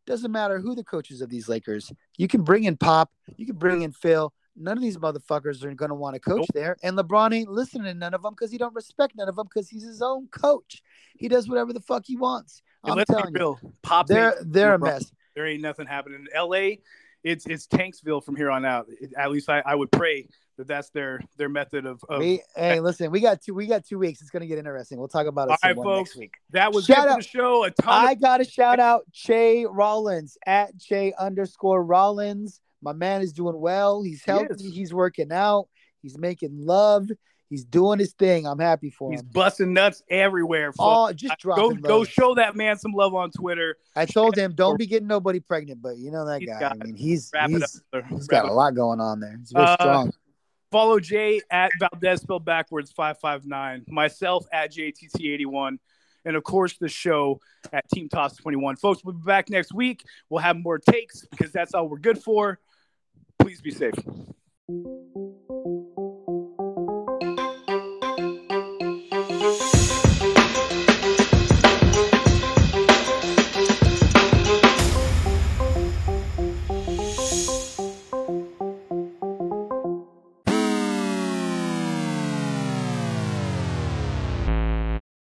doesn't matter who the coaches of these Lakers. You can bring in Pop, you can bring in Phil. None of these motherfuckers are going to want to coach Nope. there, and LeBron ain't listening to none of them because he don't respect none of them because he's his own coach. He does whatever the fuck he wants. And I'm let's be telling you. Pop they're they're a mess. there ain't nothing happening in LA. It's it's Tanksville from here on out. It- at least I, I would pray that that's their their method of, of We hey, listen, we got two we got two weeks. It's gonna get interesting. We'll talk about it All right, folks. next week. that was Shout out- the show. A ton I of got to shout out Che Rollins at Che underscore Rollins. My man is doing well. He's healthy. is. He's working out. He's making love. He's doing his thing. I'm happy for he's him. He's busting nuts everywhere. folks. Oh, just go go show that man some love on Twitter. I told him don't be getting nobody pregnant, but you know that He's guy. I mean, he's it up. he's, he's got a lot going on there. He's very Uh, strong. Follow Jay at Valdez spelled backwards five five nine. Myself at JTT eighty one, and of course the show at Team Toss twenty one. Folks, we'll be back next week. We'll have more takes because that's all we're good for. Please be safe.